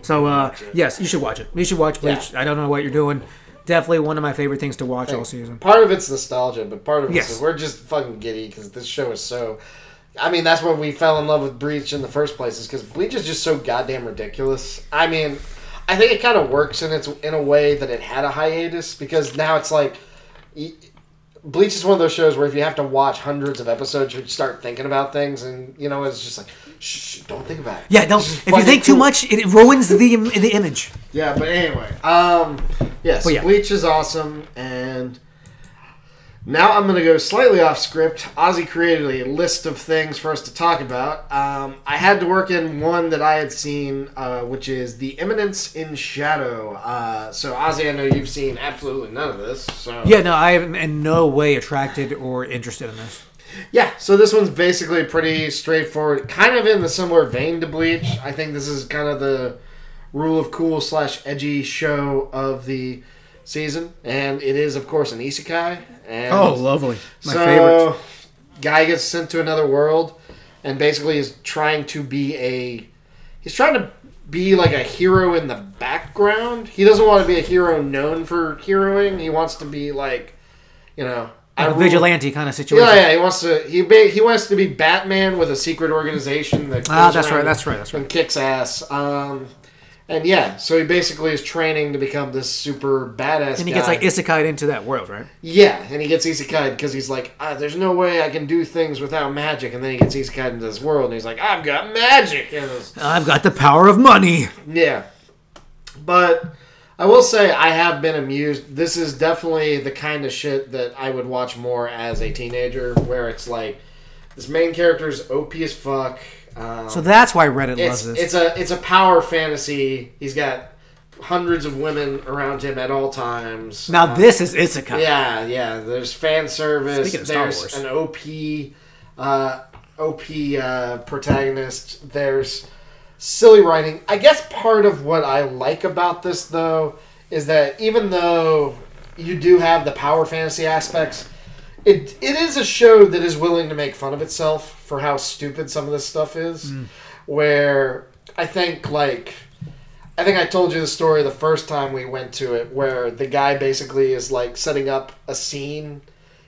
so uh yes you should watch it you should watch bleach Yeah. i don't know what you're doing definitely one of my favorite things to watch all season Part of it's nostalgia, but part of it Yes. is we're just fucking giddy because this show is so. I mean, that's when we fell in love with Bleach in the first place, is because Bleach is just so goddamn ridiculous. I mean, I think it kind of works in its in a way that it had a hiatus because now it's like. Bleach is one of those shows where if you have to watch hundreds of episodes, you start thinking about things, and you know it's just like, shh, don't think about it. yeah don't if you think too much it ruins the the image Yeah, but anyway, um, yes, yeah. Bleach is awesome, and now I'm gonna go slightly off script. Ozzy created a list of things for us to talk about. Um, I had to work in one that I had seen, uh, which is the Eminence in Shadow. Uh, so Ozzy, I know you've seen absolutely none of this. So yeah no i am in no way attracted or interested in this Yeah, so this one's basically pretty straightforward, kind of in the similar vein to Bleach. I think this is kind of the rule of cool slash edgy show of the season, and it is of course an isekai. And oh lovely my so, favorite Guy gets sent to another world, and basically is trying to be a. He's trying to be like a hero in the background. He doesn't want to be a hero known for heroing. He wants to be like, you know, a vigilante kind of situation yeah, yeah. He wants to. He ba- he wants to be Batman with a secret organization that. Ah, that's right, that's right, that's right. And kicks ass. Um, and yeah, so he basically is training to become this super badass. and he guy. gets like isekai into that world right yeah, and he gets isekai because he's like, ah, "There's no way I can do things without magic." And then he gets isekai into this world, and he's like, "I've got magic." And I've got the power of money. yeah, but I will say I have been amused. This is definitely the kind of shit that I would watch more as a teenager, where it's like this main character is OP as fuck. Um, So that's why Reddit it's loves this. it's a it's a power fantasy. He's got hundreds of women around him at all times. now Uh, this is isekai. yeah, yeah. There's fan service. Speaking of Star there's an OP, uh, OP uh, protagonist. There's silly writing. I guess part of what I like about this though is that even though you do have the power fantasy aspects, it it is a show that is willing to make fun of itself for how stupid some of this stuff is. Hmm. Where I think like. I think I told you the story the first time we went to it, where the guy basically is like setting up a scene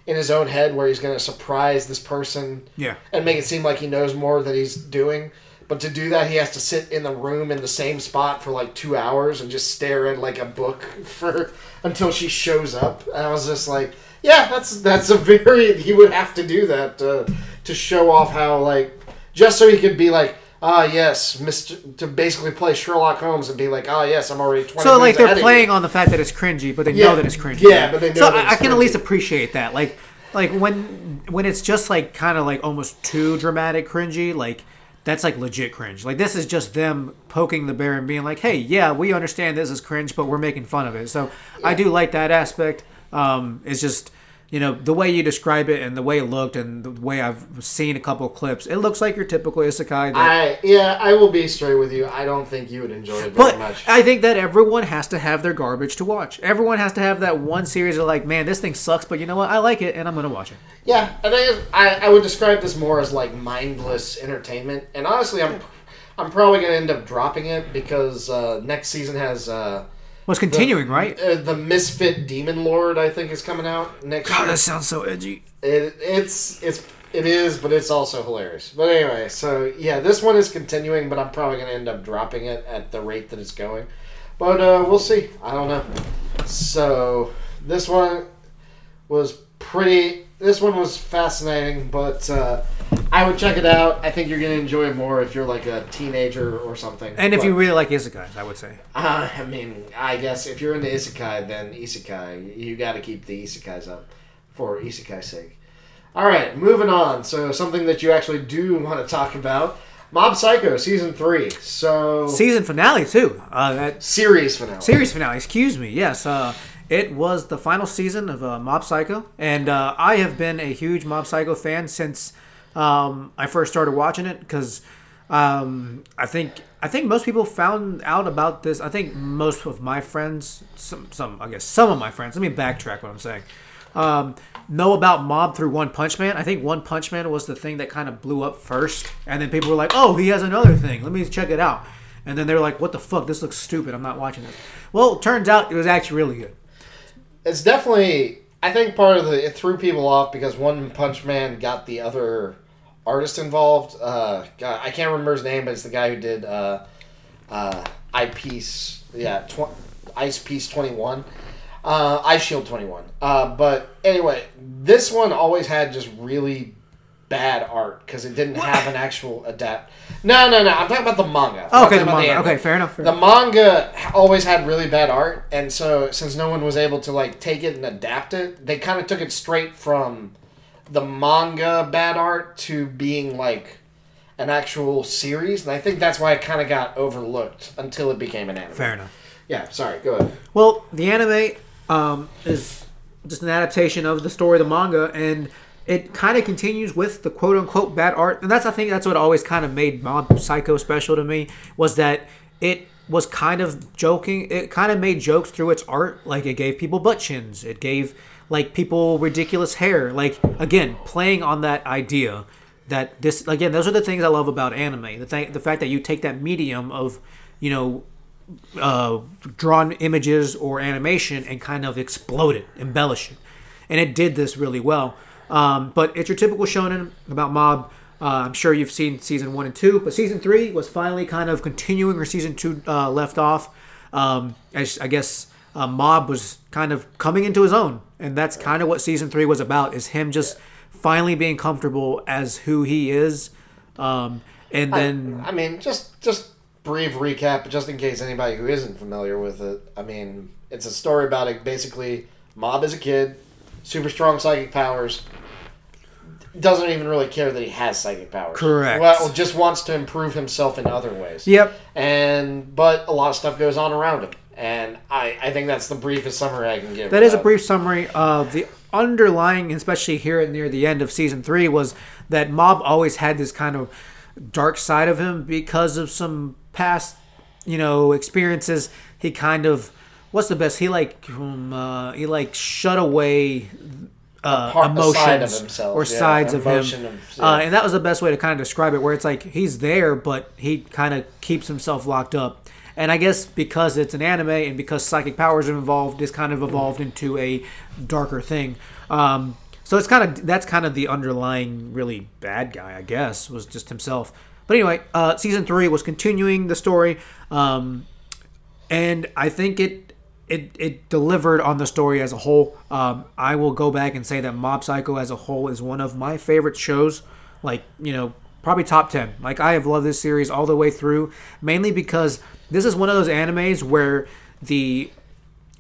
in his own head where he's going to surprise this person Yeah. and make it seem like he knows more than he's doing. But to do that, he has to sit in the room in the same spot for like two hours and just stare at like a book <laughs> for until she shows up. And I was just like, yeah, that's that's a very he would have to do that uh, to show off how like just so he could be like. Ah yes, Mister. To basically play Sherlock Holmes and be like, ah yes, I'm already twenty. So like they're ahead of you." playing on the fact that it's cringy, but they Yeah. know that it's cringy. Yeah, but they know So I, can at least appreciate that. Like like when when it's just like kind of like almost too dramatic cringy, like that's like legit cringe. Like this is just them poking the bear and being like, "Hey, yeah, we understand this is cringe, but we're making fun of it." So I do like that aspect. Um, it's just you know the way you describe it and the way it looked and the way I've seen a couple of clips. It looks like your typical isekai. That, I yeah, I will be straight with you. I don't think you would enjoy it very But much. I think that everyone has to have their garbage to watch. Everyone has to have that one series of like, man, this thing sucks, but you know what? I like it, and I'm gonna watch it. Yeah, and I, I I would describe this more as like mindless entertainment. And honestly, I'm I'm probably gonna end up dropping it because uh, next season has uh, Well, it's continuing, right? uh, the Misfit Demon Lord. I think is coming out next God, year. That sounds so edgy. It, it's it's it is, but it's also hilarious. But anyway, so yeah, this one is continuing, but I'm probably gonna end up dropping it at the rate that it's going. But uh, we'll see. I don't know. So this one was pretty. This one was fascinating, but uh, I would check it out. I think you're gonna enjoy it more if you're like a teenager or something. And if But, you really like isekais, I would say. uh, I mean, I guess if you're into isekai, then isekai, you got to keep the isekais up. for isekai's sake. All right, moving on. So something that you actually do want to talk about, Mob Psycho season three. So Season finale too. Uh, that series finale. series finale. Excuse me. Yes. Uh, it was the final season of uh, Mob Psycho, and uh, I have been a huge Mob Psycho fan since um, I first started watching it because um, I think I think most people found out about this. I think most of my friends, some, some I guess some of my friends. Let me backtrack what I'm saying. Um, know about Mob through One Punch Man. I think One Punch Man was the thing that kind of blew up first, and then people were like, "Oh, he has another thing. Let me check it out." And then they were like, "What the fuck? This looks stupid. I'm not watching this." Well, turns out it was actually really good. It's definitely. I think part of the it threw people off because One Punch Man got the other artist involved. Uh, God, I can't remember his name, but it's the guy who did uh, uh, Eyepiece. Yeah, tw- Ice Piece Twenty One. Uh, Eyeshield 21. Uh, but anyway, this one always had just really bad art because it didn't have an actual adapt. No, no, no. I'm talking about the manga. I'm okay, the manga. anime. okay, fair enough. Fair The manga always had really bad art, and so since no one was able to like take it and adapt it, they kind of took it straight from the manga bad art to being like an actual series, and I think that's why it kind of got overlooked until it became an anime. Fair enough. Yeah, sorry. Go ahead. Well, the anime um, is just an adaptation of the story of the manga, and it kind of continues with the quote unquote bad art. And that's I think that's what always kind of made Mob Psycho special to me was that it was kind of joking. It kind of made jokes through its art, like it gave people butt chins. It gave like people ridiculous hair. Like again, playing on that idea that this again, those are the things I love about anime. The thing, the fact that you take that medium of you know uh, drawn images or animation and kind of explode it, embellish it, and it did this really well. Um, but it's your typical shonen about mob. Uh, I'm sure you've seen season one and two, but season three was finally kind of continuing where season two uh, left off. Um, as I guess uh, Mob was kind of coming into his own, and that's kind of what season three was about: is him just finally being comfortable as who he is. Um, and then I mean, just just brief recap, just in case anybody who isn't familiar with it. I mean, it's a story about it. Basically, Mob is a kid, super strong psychic powers. Doesn't even really care that he has psychic powers. Correct. Well, just wants to improve himself in other ways. Yep. And but a lot of stuff goes on around him, and I I think that's the briefest summary I can give. That is a brief summary of the underlying, especially here near the end of season three, was that Mob always had this kind of dark side of him because of some past, you know, experiences. He kind of, what's the best? He like, um, uh, he like shut away uh, part- emotions side of himself, or yeah, sides of him, of- uh, and that was the best way to kind of describe it. Where it's like he's there, but he kind of keeps himself locked up. And I guess because it's an anime and because psychic powers are involved, it's kind of evolved into a darker thing. Um, so it's kind of that's kind of the underlying really bad guy, I guess, was just himself. But anyway, uh, season three was continuing the story, um, and I think it it it delivered on the story as a whole. Um, I will go back and say that Mob Psycho as a whole is one of my favorite shows. Like you know, probably top ten. Like I have loved this series all the way through, mainly because this is one of those animes where the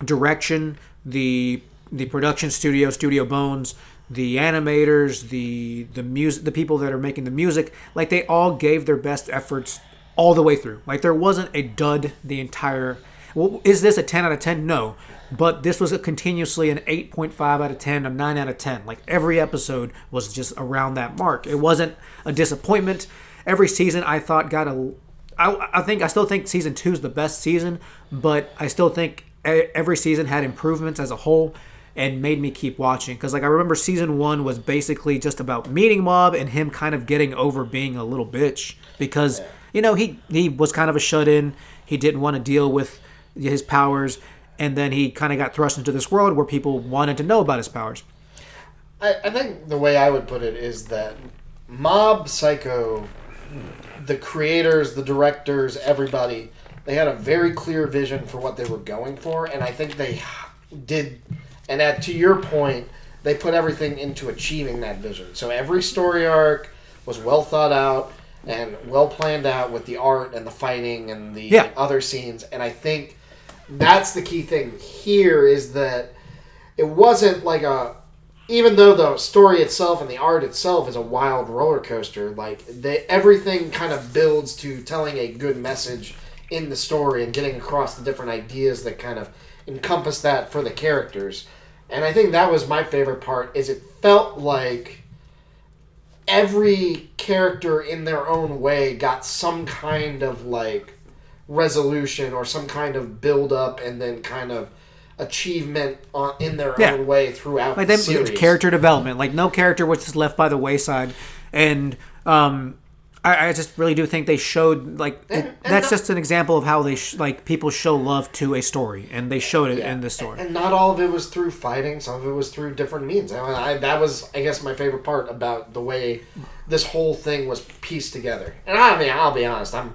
direction, the the production studio, Studio Bones, the animators, the the music, the people that are making the music, like they all gave their best efforts all the way through. Like there wasn't a dud the entire. Well, is this a ten out of ten? No, but this was a continuously an eight point five out of ten, a nine out of ten. Like every episode was just around that mark. It wasn't a disappointment. Every season I thought got a I, I think I still think season two is the best season, but I still think every season had improvements as a whole and made me keep watching. Because like I remember season one was basically just about meeting Mob and him kind of getting over being a little bitch because you know he he was kind of a shut in. He didn't want to deal with his powers, and then he kind of got thrust into this world where people wanted to know about his powers. I, I think the way I would put it is that Mob Psycho, the creators, the directors, everybody, they had a very clear vision for what they were going for, and I think they did. And at, to your point, they put everything into achieving that vision. So every story arc was well thought out and well planned out with the art and the fighting and the Yeah. other scenes. And I think that's the key thing here is that it wasn't like a even though the story itself and the art itself is a wild roller coaster, like they, everything kind of builds to telling a good message in the story and getting across the different ideas that kind of encompass that for the characters. And I think that was my favorite part is it felt like every character in their own way got some kind of like resolution or some kind of build up and then kind of achievement on, in their Yeah. own way throughout like the series. character development. Like no character was just left by the wayside, and um, I, I just really do think they showed like it- and that's not- just an example of how they sh- like people show love to a story, and they showed it in this story. And not all of it was through fighting. Some of it was through different means. I, I, that was, I guess, my favorite part about the way this whole thing was pieced together. And I mean, I'll be honest, I'm,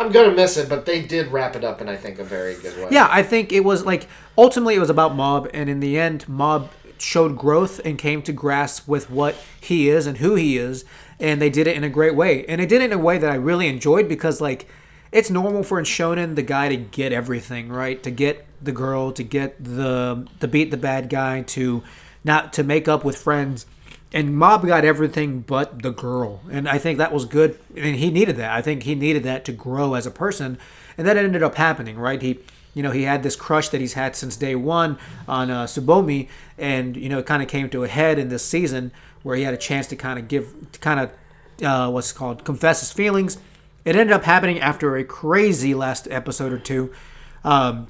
I'm gonna miss it, but they did wrap it up in I think a very good way. Yeah, I think it was like ultimately it was about Mob, and in the end, Mob showed growth and came to grasp with what he is and who he is, and they did it in a great way. And they did it in a way that I really enjoyed because like it's normal for in shonen the guy to get everything right, to get the girl, to get the to beat the bad guy, to not to make up with friends. And Mob got everything but the girl, and I think that was good. And he needed that. I think he needed that to grow as a person, and that ended up happening. Right? He, you know, he had this crush that he's had since day one on uh, Tsubomi, and you know, it kind of came to a head in this season where he had a chance to kind of give, kind of, uh, what's called, confess his feelings. It ended up happening after a crazy last episode or two. Um,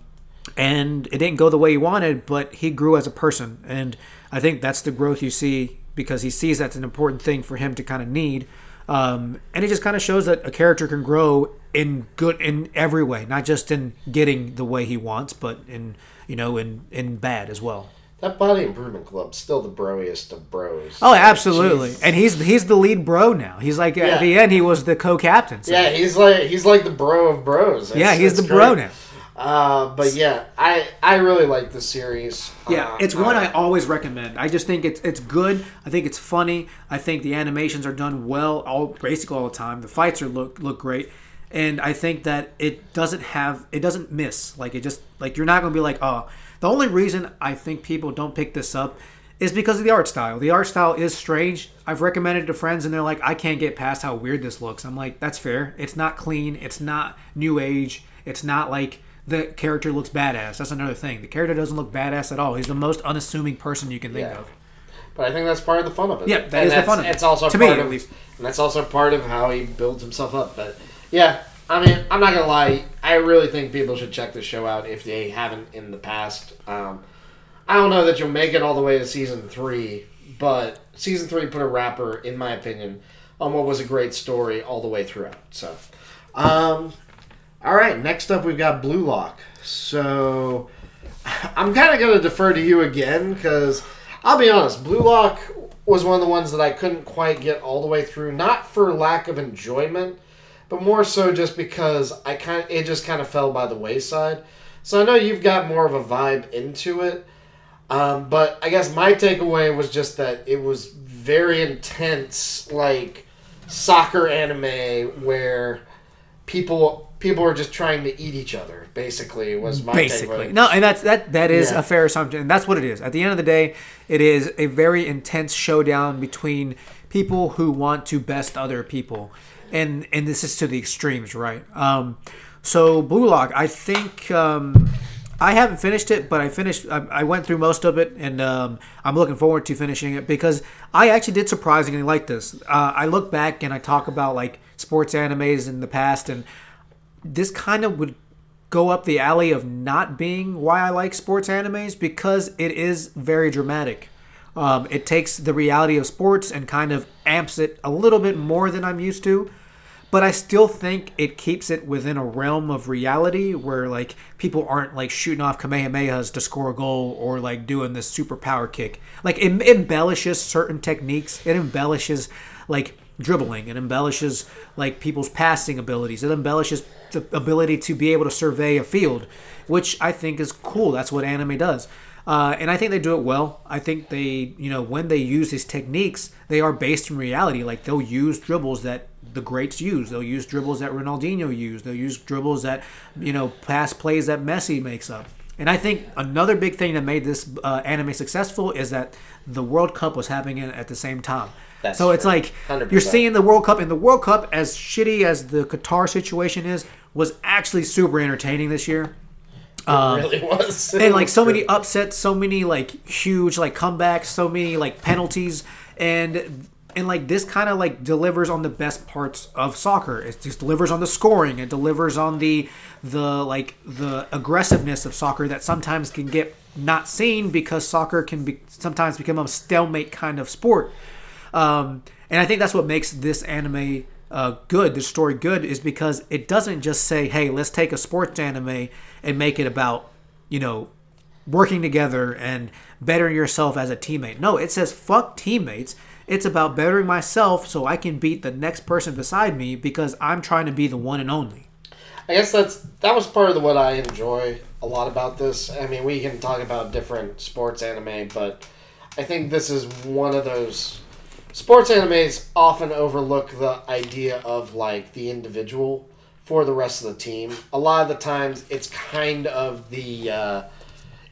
and it didn't go the way he wanted, but he grew as a person, and I think that's the growth you see because he sees that's an important thing for him to kind of need, um, and it just kind of shows that a character can grow in good in every way, not just in getting the way he wants, but in you know in in bad as well. That Body Improvement Club's still the broiest of bros. Oh, absolutely, Jeez. and he's he's the lead bro now. He's like Yeah. at the end he was the co-captain. so- Yeah, he's like he's like the bro of bros. yeah, he's the bro now. Uh, but yeah, I I really like the series. Yeah, Uh, it's one uh, I always recommend. I just think it's it's good. I think it's funny. I think the animations are done well, all basically all the time. The fights are look look great, and I think that it doesn't have it doesn't miss. Like it just like you're not gonna be like oh. The only reason I think people don't pick this up is because of the art style. The art style is strange. I've recommended it to friends, and they're like, I can't get past how weird this looks. I'm like, that's fair. It's not clean. It's not new age. It's not like the character looks badass. That's another thing. The character doesn't look badass at all. He's the most unassuming person you can think Yeah. of. But I think that's part of the fun of it. Yeah, that and is the fun of it. It's also To me, part at of, least. and that's also part of how he builds himself up. But yeah, I mean, I'm not gonna lie. I really think people should check the show out if they haven't in the past. Um, I don't know that you'll make it all the way to season three, but season three put a wrapper, in my opinion, on what was a great story all the way throughout. So, um, all right. Next up, we've got Blue Lock. So, I'm kind of going to defer to you again because I'll be honest, Blue Lock was one of the ones that I couldn't quite get all the way through, not for lack of enjoyment, but more so just because I kind it just kind of fell by the wayside. So I know you've got more of a vibe into it, um, but I guess my takeaway was just that it was very intense, like soccer anime where people people were just trying to eat each other. Basically, was my Basically, no, and that's that. That is Yeah. a fair assumption, and that's what it is. At the end of the day, it is a very intense showdown between people who want to best other people, and and this is to the extremes, right? Um, so Blue Lock, I think. Um, I haven't finished it, but I finished. I, I went through most of it, and um, I'm looking forward to finishing it because I actually did surprisingly like this. Uh, I look back and I talk about like sports animes in the past, and this kind of would go up the alley of not being why I like sports animes because it is very dramatic. Um, it takes the reality of sports and kind of amps it a little bit more than I'm used to. But I still think it keeps it within a realm of reality where like people aren't like shooting off kamehamehas to score a goal or like doing this super power kick. Like it embellishes certain techniques. It embellishes like dribbling. It embellishes like people's passing abilities. It embellishes the ability to be able to survey a field, which I think is cool. That's what anime does. Uh, and I think they do it well. I think they, you know, when they use these techniques, they are based in reality. Like they'll use dribbles that the greats use. They'll use dribbles that Ronaldinho used. They'll use dribbles that, you know, pass plays that Messi makes up. And I think another big thing that made this uh, anime successful is that the World Cup was happening at the same time. That's so it's like 100%. you're seeing the World Cup, and the World Cup, as shitty as the Qatar situation is, was actually super entertaining this year. it um, really was. and like so <laughs> many upsets, so many like huge like comebacks, so many like penalties, and and like this kind of like delivers on the best parts of soccer. It just delivers on the scoring. It delivers on the the like the aggressiveness of soccer that sometimes can get not seen because soccer can be sometimes become a stalemate kind of sport. Um, and I think that's what makes this anime uh, good, this story good, is because it doesn't just say, "Hey, let's take a sports anime and make it about, you know, working together and bettering yourself as a teammate." No, it says, "Fuck teammates." It's about bettering myself so I can beat the next person beside me because I'm trying to be the one and only. I guess that's that was part of the, what I enjoy a lot about this. I mean, we can talk about different sports anime, but I think this is one of those sports animes often overlook the idea of like the individual for the rest of the team. A lot of the times, it's kind of the uh,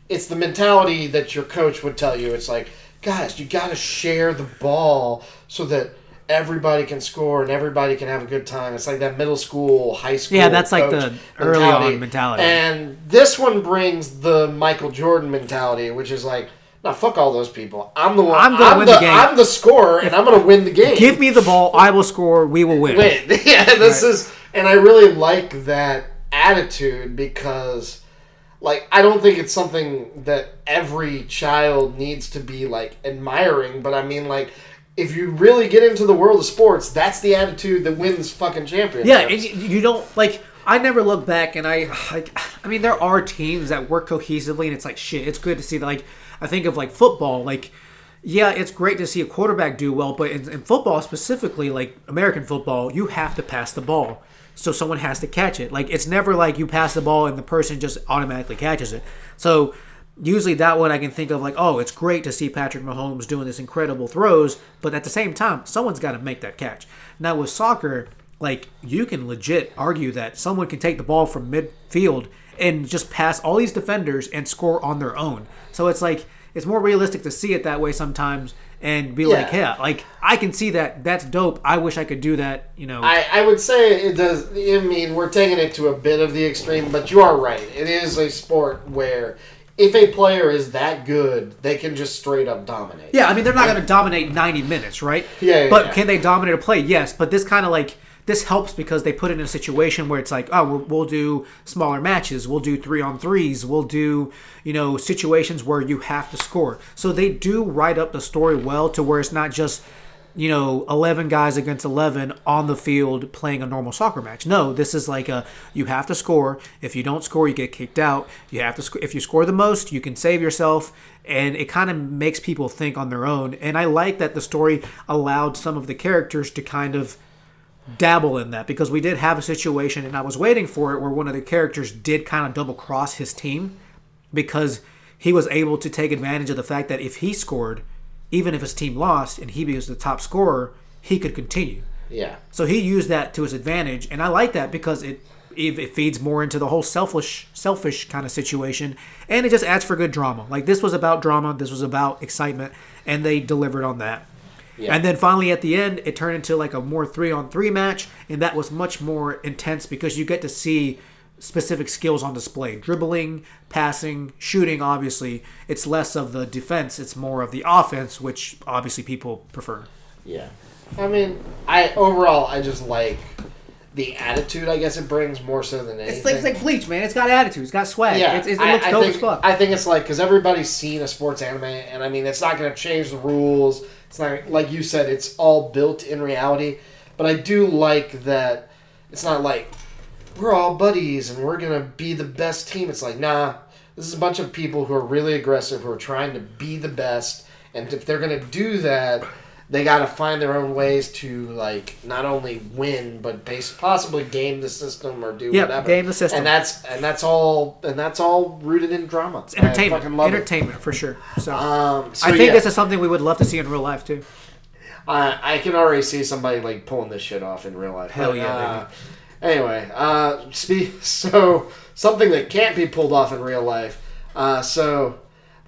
it's the mentality that your coach would tell you. It's like, guys, you got to share the ball so that everybody can score and everybody can have a good time. It's like that middle school, high school. Yeah, that's like the early on mentality. And this one brings the Michael Jordan mentality, which is like, no, fuck all those people. I'm the one. I'm I'm, gonna win the, the game. I'm the scorer, and I'm going to win the game. Give me the ball, I will score, we will win. win. <laughs> yeah, this is, and I really like that attitude because, like, I don't think it's something that every child needs to be like admiring, but I mean, like, if you really get into the world of sports, that's the attitude that wins fucking championships. Yeah, you you don't like. I never look back, and I like. I mean, there are teams that work cohesively, and it's like shit. It's good to see that. Like, I think of like football. Like, yeah, it's great to see a quarterback do well, but in, in football specifically, like American football, you have to pass the ball, so someone has to catch it. Like, it's never like you pass the ball and the person just automatically catches it. So usually that one I can think of like, oh, it's great to see Patrick Mahomes doing this incredible throws, but at the same time, someone's got to make that catch. Now with soccer, like you can legit argue that someone can take the ball from midfield and just pass all these defenders and score on their own. So it's like it's more realistic to see it that way sometimes and be like, Yeah. yeah, like I can see that. That's dope. I wish I could do that. You know. I, I would say it does. I mean, we're taking it to a bit of the extreme, but you are right. It is a sport where if a player is that good, they can just straight up dominate. Yeah, I mean they're not going to dominate 90 minutes, right? Yeah, yeah, But yeah. can they dominate a play? Yes, but this kind of like this helps because they put it in a situation where it's like, oh, we'll, do smaller matches, we'll do three on threes, we'll do you know situations where you have to score. So they do write up the story well to where it's not just you know 11 guys against 11 on the field playing a normal soccer match. No this is like a you have to score. If you don't score you get kicked out. You have to sc- if you score the most you can save yourself. And it kind of makes people think on their own. And i like that the story allowed some of the characters to kind of dabble in that because we did have a situation and i was waiting for it where one of the characters did kind of double cross his team because he was able to take advantage of the fact that if he scored even if his team lost and he was the top scorer he could continue Yeah. so he used that to his advantage, and I like that because it it, it feeds more into the whole selfish selfish kind of situation, and it just adds for good drama. Like this was about drama, this was about excitement, and they delivered on that. Yeah. And then finally at the end, it turned into like a more three on three match, and that was much more intense because you get to see specific skills on display dribbling, passing, shooting. Obviously, it's less of the defense, it's more of the offense, which obviously people prefer. Yeah. I mean, I overall I just like the attitude. I guess it brings more so than anything. It's like, it's like Bleach, man. It's got attitude. It's got swag. Yeah, it's, it's, it I- I dope think, as fuck. I think it's like because everybody's seen a sports anime, and I mean, it's not going to change the rules. It's not like you said; it's all built in reality. But I do like that it's not like we're all buddies and we're to be the best team. It's like, nah, this is a bunch of people who are really aggressive, who are trying to be the best, and if they're to do that. They got to find their own ways to like not only win, but base possibly game the system or do Yeah, whatever. game the system. and that's and that's all and that's all rooted in drama. It's entertainment. I fucking love entertainment for sure. So. Um, so I think yeah, this is something we would love to see in real life too. I, I can already see somebody like pulling this shit off in real life. Hell But, yeah, uh, Anyway, uh, <laughs> so something that can't be pulled off in real life. Uh, so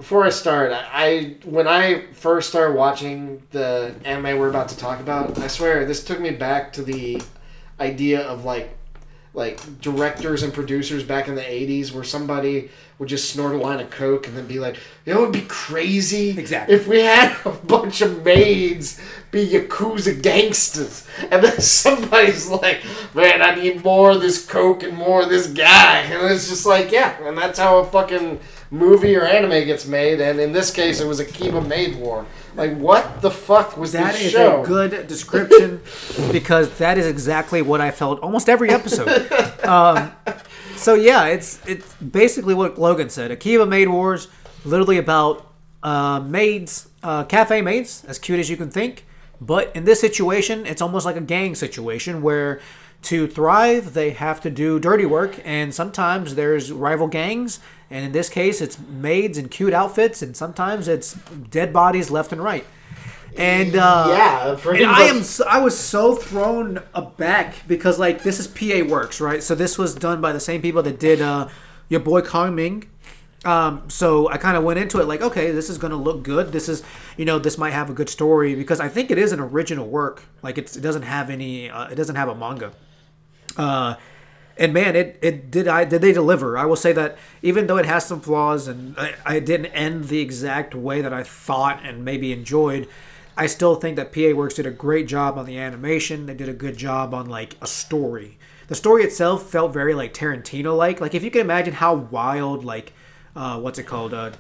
before I start, I, I when I first started watching the anime we're about to talk about, I swear this took me back to the idea of like like directors and producers back in the 80s where somebody would just snort a line of coke and then be like it would be crazy Exactly. if we had <laughs> a bunch of maids be yakuza gangsters and then <laughs> somebody's like man i need more of this coke and more of this guy and it's just like yeah and that's how a fucking movie or anime gets made and in this case it was Akiba Maid War like what the fuck was That this is show a good description <laughs> because that is exactly what I felt almost every episode. <laughs> Um, so yeah, it's it's basically what Logan said. Akiba Maid Wars, literally about uh, maids, uh, cafe maids, as cute as you can think. But in this situation, it's almost like a gang situation where to thrive, they have to do dirty work, and sometimes there's rival gangs, and in this case, it's maids in cute outfits, and sometimes it's dead bodies left and right. And uh, yeah and I am so, I was so thrown aback because like this is PA Works, right? So this was done by the same people that did uh, your boy Kongming. Um, so I kind of went into it like, okay, this is gonna look good. This is, you know, this might have a good story because I think it is an original work. Like it's, it doesn't have any, uh, it doesn't have a manga. Uh, and man, it, it did I did they deliver? I will say that even though it has some flaws and I, I didn't end the exact way that I thought and maybe enjoyed, I still think that PA Works did a great job on the animation. They did a good job on like a story. The story itself felt very like Tarantino like. Like if you can imagine how wild like uh, what's it called? Uh,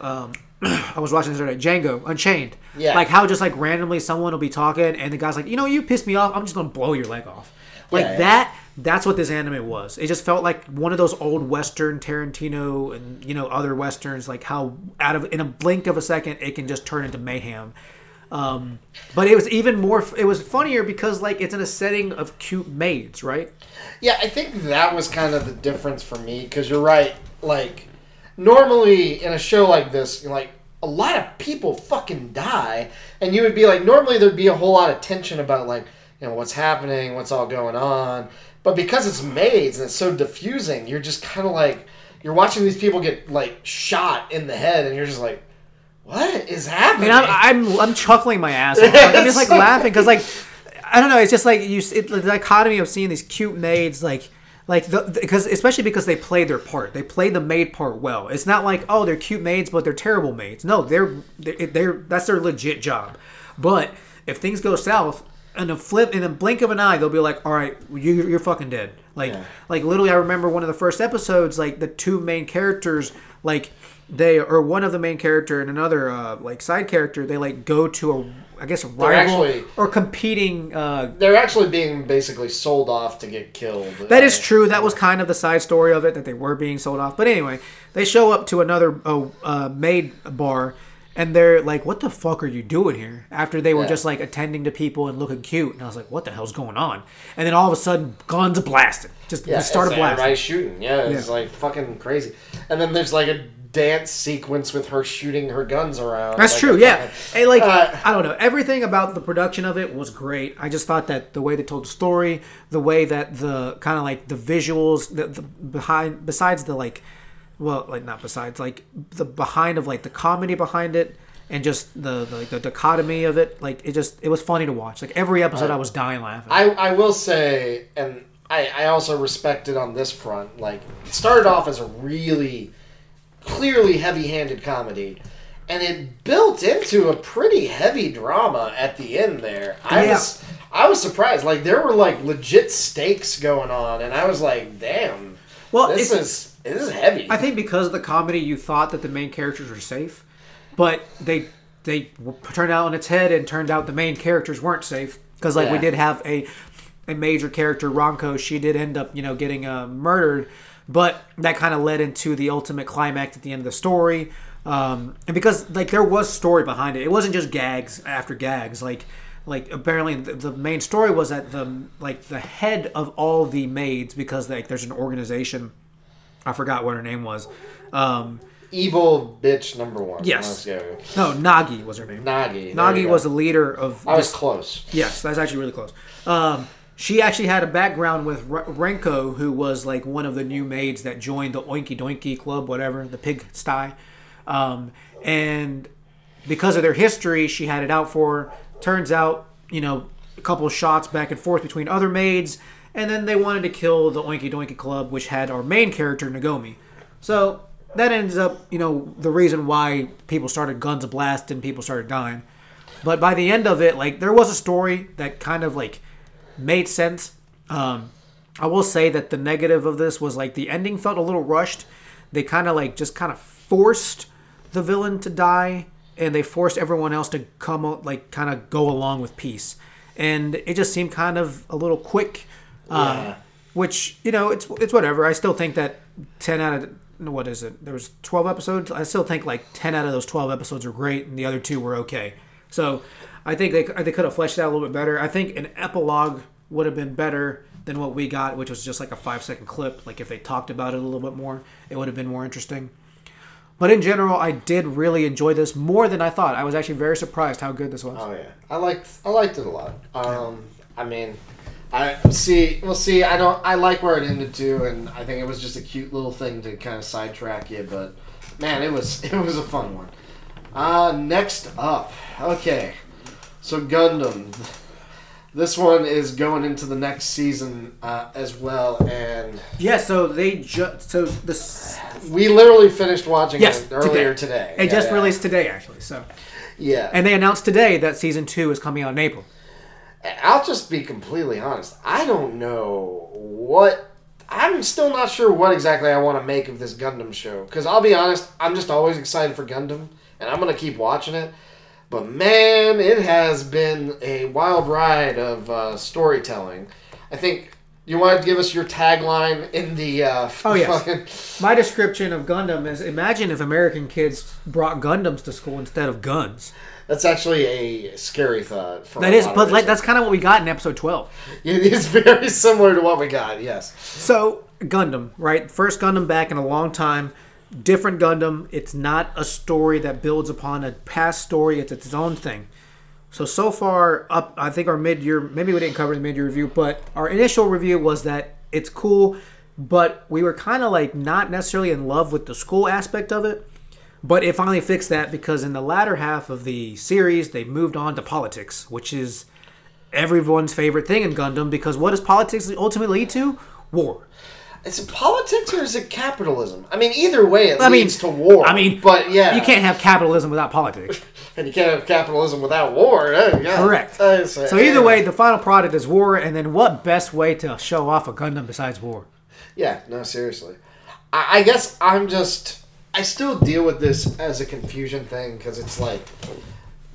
um, <clears throat> I was watching this today, Django Unchained. Yeah. Like how just like randomly someone will be talking and the guy's like, you know, you pissed me off. I'm just gonna blow your leg off. Like Yeah, that. That's what this anime was. It just felt like one of those old Western Tarantino and you know other westerns. Like how out of in a blink of a second it can just turn into mayhem. Um, but it was even more. It was funnier because like it's in a setting of cute maids, right? Yeah, I think that was kind of the difference for me because you're right. Like, normally in a show like this, like a lot of people fucking die, and you would be like, normally there'd be a whole lot of tension about like, you know, what's happening, what's all going on. But because it's maids and it's so diffusing, you're just kind of like, you're watching these people get like shot in the head, and you're just like, what is I happening? mean, I'm I'm, I'm chuckling my ass off. Like, I'm just like laughing because like I don't know. It's just like you. It, the dichotomy of seeing these cute maids like. Like because especially because they play their part, they play the maid part well. It's not like oh they're cute maids but they're terrible maids. No, they're they're, they're that's their legit job. But if things go south, in a flip in a blink of an eye, they'll be like, all right, you, you're fucking dead. Like Yeah. like literally, I remember one of the first episodes, like the two main characters, like they or one of the main character and another uh, like side character, they like go to a I guess a rival actually- or competing. Uh, They're actually being basically sold off to get killed. that is Uh, true. That was kind of the side story of it that they were being sold off. But anyway, they show up to another uh, uh, maid bar. And they're like, "What the fuck are you doing here?" After they were Yeah. just like attending to people and looking cute, and I was like, "What the hell's going on?" And then all of a sudden, guns are blasting, just, Yeah, started it's blasting. everybody shooting. Yeah, it's Yeah. like fucking crazy. And then there's like a dance sequence with her shooting her guns around. That's like true. Yeah, fucking- and like Uh, I don't know, everything about the production of it was great. I just thought that the way they told the story, the way that the kind of like the visuals, the, the behind, besides the like, well, like not besides like the behind of like the comedy behind it, and just the the, like, the dichotomy of it, like it just it was funny to watch. Like every episode, I was dying laughing. I I will say, and I I also respect it on this front. Like it started off as a really clearly heavy-handed comedy. And it built into a pretty heavy drama at the end there. I Yeah. was I was surprised. Like there were like legit stakes going on, and I was like, "Damn, well, this is this is heavy." I think because of the comedy, you thought that the main characters were safe, but they they turned out on its head and turned out the main characters weren't safe because like we did have a a major character Ranko. She did end up you know getting uh, murdered, but that kind of led into the ultimate climax at the end of the story. Um, and because like there was story behind it, it wasn't just gags after gags. Like like apparently the, the main story was that the like the head of all the maids because like there's an organization I forgot what her name was. Um, Evil bitch number one. Yes. No, Nagi was her name. Nagi. Nagi was the leader of. I was close. yes, that's actually really close. Um, she actually had a background with R- Ranko, who was like one of the new maids that joined the Oinky Doinky Club, whatever, the pig sty. Um, and because of their history, she had it out for her. Turns out, you know, a couple of shots back and forth between other maids, and then they wanted to kill the Oinky Doinky Club, which had our main character, Nagomi. So that ends up, you know, the reason why people started guns a blast and people started dying. But by the end of it, like there was a story that kind of like made sense. Um, I will say that the negative of this was like the ending felt a little rushed. They kind of like just kind of forced the villain to die, and they forced everyone else to come like kind of go along with peace, and it just seemed kind of a little quick. Uh, Which you know, it's it's whatever. I still think that ten out of what is it? There was twelve episodes. I still think like ten out of those twelve episodes are great, and the other two were okay. So I think they they could have fleshed out a little bit better. I think an epilogue would have been better than what we got, which was just like a five second clip. Like if they talked about it a little bit more, it would have been more interesting. But in general, I did really enjoy this more than I thought. I was actually very surprised how good this was. Oh yeah, I liked I liked it a lot. Um, I mean, I see. We'll see. I don't. I like where it ended too, and I think it was just a cute little thing to kind of sidetrack you. But man, it was <laughs> it was a fun one. Uh, next up, okay, so Gundam. This one is going into the next season uh, as well, and Yeah, so they just so this we literally finished watching yes it earlier today. It Yeah, just yeah. released today actually. So Yeah, and they announced today that season two is coming out in April. I'll just be completely honest. I don't know what. I'm still not sure what exactly I want to make of this Gundam show. Because I'll be honest, I'm just always excited for Gundam, and I'm going to keep watching it. But man, it has been a wild ride of uh, storytelling. I think you want to give us your tagline in the. Uh, Oh, yes. My description of Gundam is: imagine if American kids brought Gundams to school instead of guns. That's actually a scary thought. For That is, but like that's kind of what we got in episode twelve. It is <laughs> very similar to what we got, yes. So Gundam, right? First Gundam back in a long time. Different Gundam. It's not a story that builds upon a past story. It's its own thing. So so far up, I think our mid-year. Maybe we didn't cover the mid-year review, but our initial review was that it's cool, but we were kind of like not necessarily in love with the school aspect of it. But it finally fixed that because in the latter half of the series, they moved on to politics, which is everyone's favorite thing in Gundam. Because what does politics ultimately lead to? War. Is it politics or is it capitalism? I mean, either way, it I mean, leads to war. I mean, but yeah, you can't have capitalism without politics. <laughs> and you can't have capitalism without war. eh? Yeah. Correct. So either way, the final product is war, and then what best way to show off a Gundam besides war? yeah, no, seriously. I, I guess I'm just. I still deal with this as a confusion thing because it's like,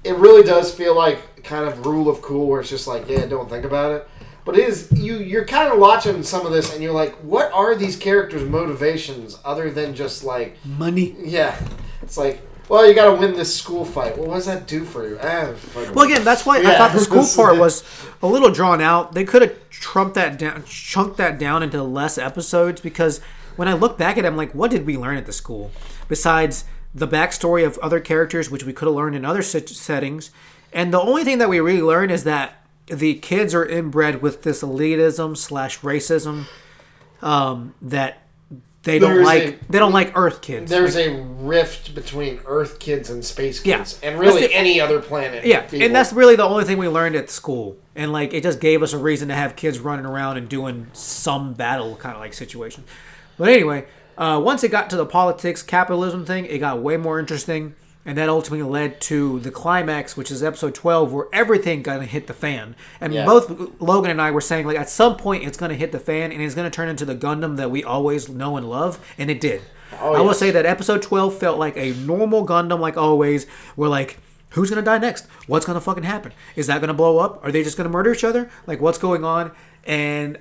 it really does feel like kind of rule of cool where it's just like, yeah, don't think about it. But it is you. You're kind of watching some of this, and you're like, what are these characters' motivations other than just like Money. Yeah, it's like, well, you got to win this school fight. Well, what does that do for you? Eh, Fucking- Well, again, that's why I thought the school <laughs> part was a little drawn out. They could have trumped that down, chunked that down into less episodes because when I look back at it, I'm like, what did we learn at the school besides the backstory of other characters, which we could have learned in other settings? And the only thing that we really learned is that the kids are inbred with this elitism slash racism um, that they don't There's like. a- they don't like Earth kids. There's a rift between Earth kids and space Yeah. kids, and really the- any other planet. Yeah, people. and that's really the only thing we learned at school. And like it just gave us a reason to have kids running around and doing some battle kind of like situation. But anyway, uh, once it got to the politics capitalism thing, it got way more interesting, and that ultimately led to the climax, which is episode twelve, where everything gonna hit the fan. And Yeah. both Logan and I were saying like at some point it's gonna hit the fan, and it's gonna turn into the Gundam that we always know and love, and it did. Oh, I will say that episode 12 felt like a normal Gundam, like always. We're like, who's gonna die next? What's gonna fucking happen? Is that gonna blow up? Are they just gonna murder each other? Like, what's going on? And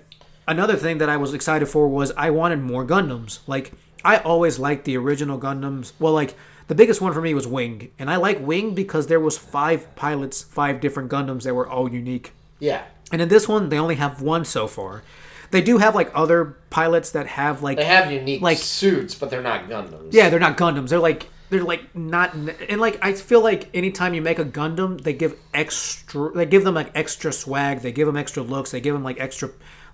another thing that I was excited for was I wanted more Gundams. Like, I always liked the original Gundams. Well, like the biggest one for me was Wing, and I like Wing because there was five pilots, five different Gundams that were all unique. yeah. And in this one, they only have one so far. They do have like other pilots that have like They have unique Like- suits, but they're not Gundams. yeah, they're not Gundams. They're like they're like not and like I feel like anytime you make a Gundam, they give extra they give them like extra swag, they give them extra looks, they give them like extra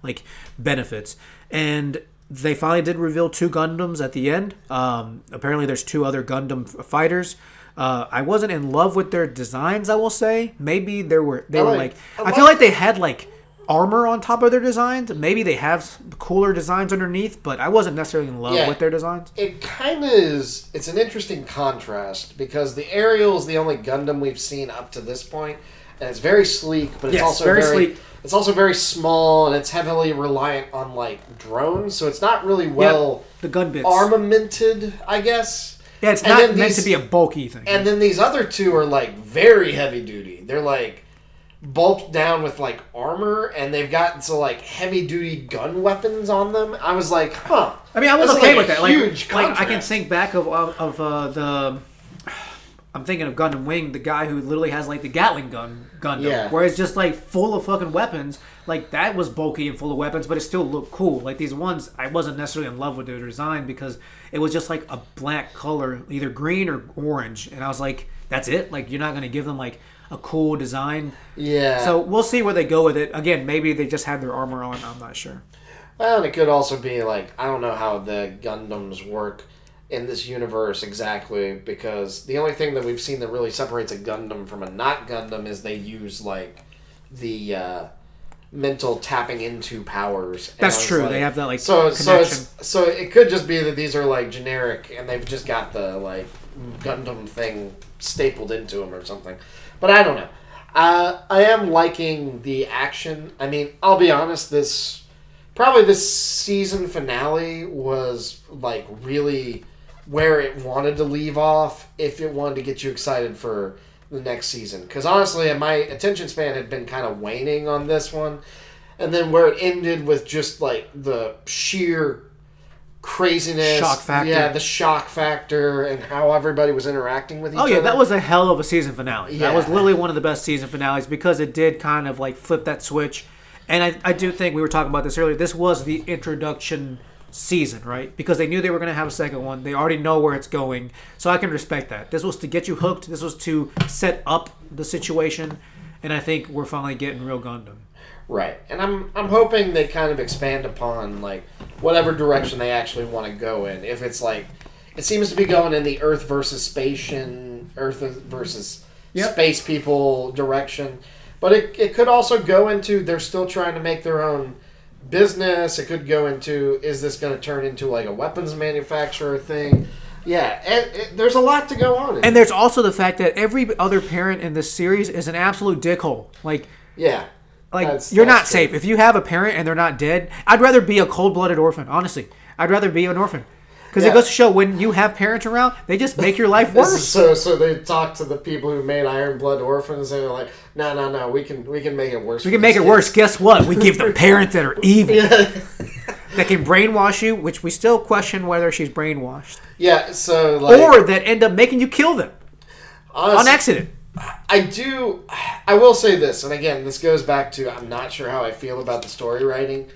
like benefits. And they finally did reveal two Gundams at the end. Um, apparently, there's two other Gundam fighters. Uh, I wasn't in love with their designs. I will say maybe there were they I were like- like I I feel like- they had like armor on top of their designs. Maybe they have cooler designs underneath, but I wasn't necessarily in love Yeah. with their designs. It kind of is. It's an interesting contrast because the Aerial is the only Gundam we've seen up to this point, and it's very sleek, but it's Yes, also very very, sleek. It's also very small, and it's heavily reliant on like drones, so it's not really well the GUND-Bits. armamented, I guess. yeah, it's and not meant these- to be a bulky thing. And then these other two are like very heavy duty. They're like bulked down with like armor, and they've got so like heavy duty gun weapons on them. I was like, huh. I mean, I was okay like, with that. Like, huge like I can think back of of, of uh, the. I'm thinking of Gundam Wing, the guy who literally has like the Gatling gun Gundam, Yeah. where it's just like full of fucking weapons. Like that was bulky and full of weapons, but it still looked cool. Like these ones, I wasn't necessarily in love with their design because it was just like a black color, either green or orange, and I was like, that's it. Like you're not gonna give them like a cool design. Yeah. So we'll see where they go with it. Again, maybe they just had their armor on. I'm not sure. Well, and it could also be like I don't know how the Gundams work in this universe exactly because the only thing that we've seen that really separates a Gundam from a not Gundam is they use like the uh, mental tapping into powers. That's true. like- They have that, like, so so connection. it's so it could just be that these are like generic and they've just got the like Gundam thing stapled into them or something. But I don't know. Uh, I am liking the action. I mean, I'll be honest. This probably this season finale was like really where it wanted to leave off if it wanted to get you excited for the next season because honestly my attention span had been kind of waning on this one and then where it ended with just like the sheer craziness Shock factor. yeah the shock factor and how everybody was interacting with each other. Oh yeah, other that was a hell of a season finale. Yeah. That was literally one of the best season finales because it did kind of like flip that switch. And I, I do think we were talking about this earlier. This was the introduction season, right? Because they knew they were going to have a second one. They already know where it's going, so I can respect that. This was to get you hooked. This was to set up the situation, and I think we're finally getting real Gundam. Right, and I'm I'm hoping they kind of expand upon like whatever direction they actually want to go in. If it's like, it seems to be going in the Earth versus Spacian, Earth versus Yep. space people direction, but it it could also go into they're still trying to make their own business. It could go into is this going to turn into like a weapons manufacturer thing? Yeah, and it, there's a lot to go on. And there's also the fact that every other parent in this series is an absolute dickhole. Like yeah, Like That's- you're not that's true. safe if you have a parent and they're not dead. I'd rather be a cold-blooded orphan. Honestly, I'd rather be an orphan because Yeah. it goes to show when you have parents around, they just make your life <laughs> worse. so so they talk to the people who made Iron Blood Orphans and they're like, no no no, we can we can make it worse. We can make it worse. Guess what? We give them <laughs> parents that are evil Yeah, <laughs> that can brainwash you, which we still question whether she's brainwashed, yeah. So like, or that end up making you kill them on accident. I do. I will say this, and again, this goes back to I'm not sure how I feel about the story writing.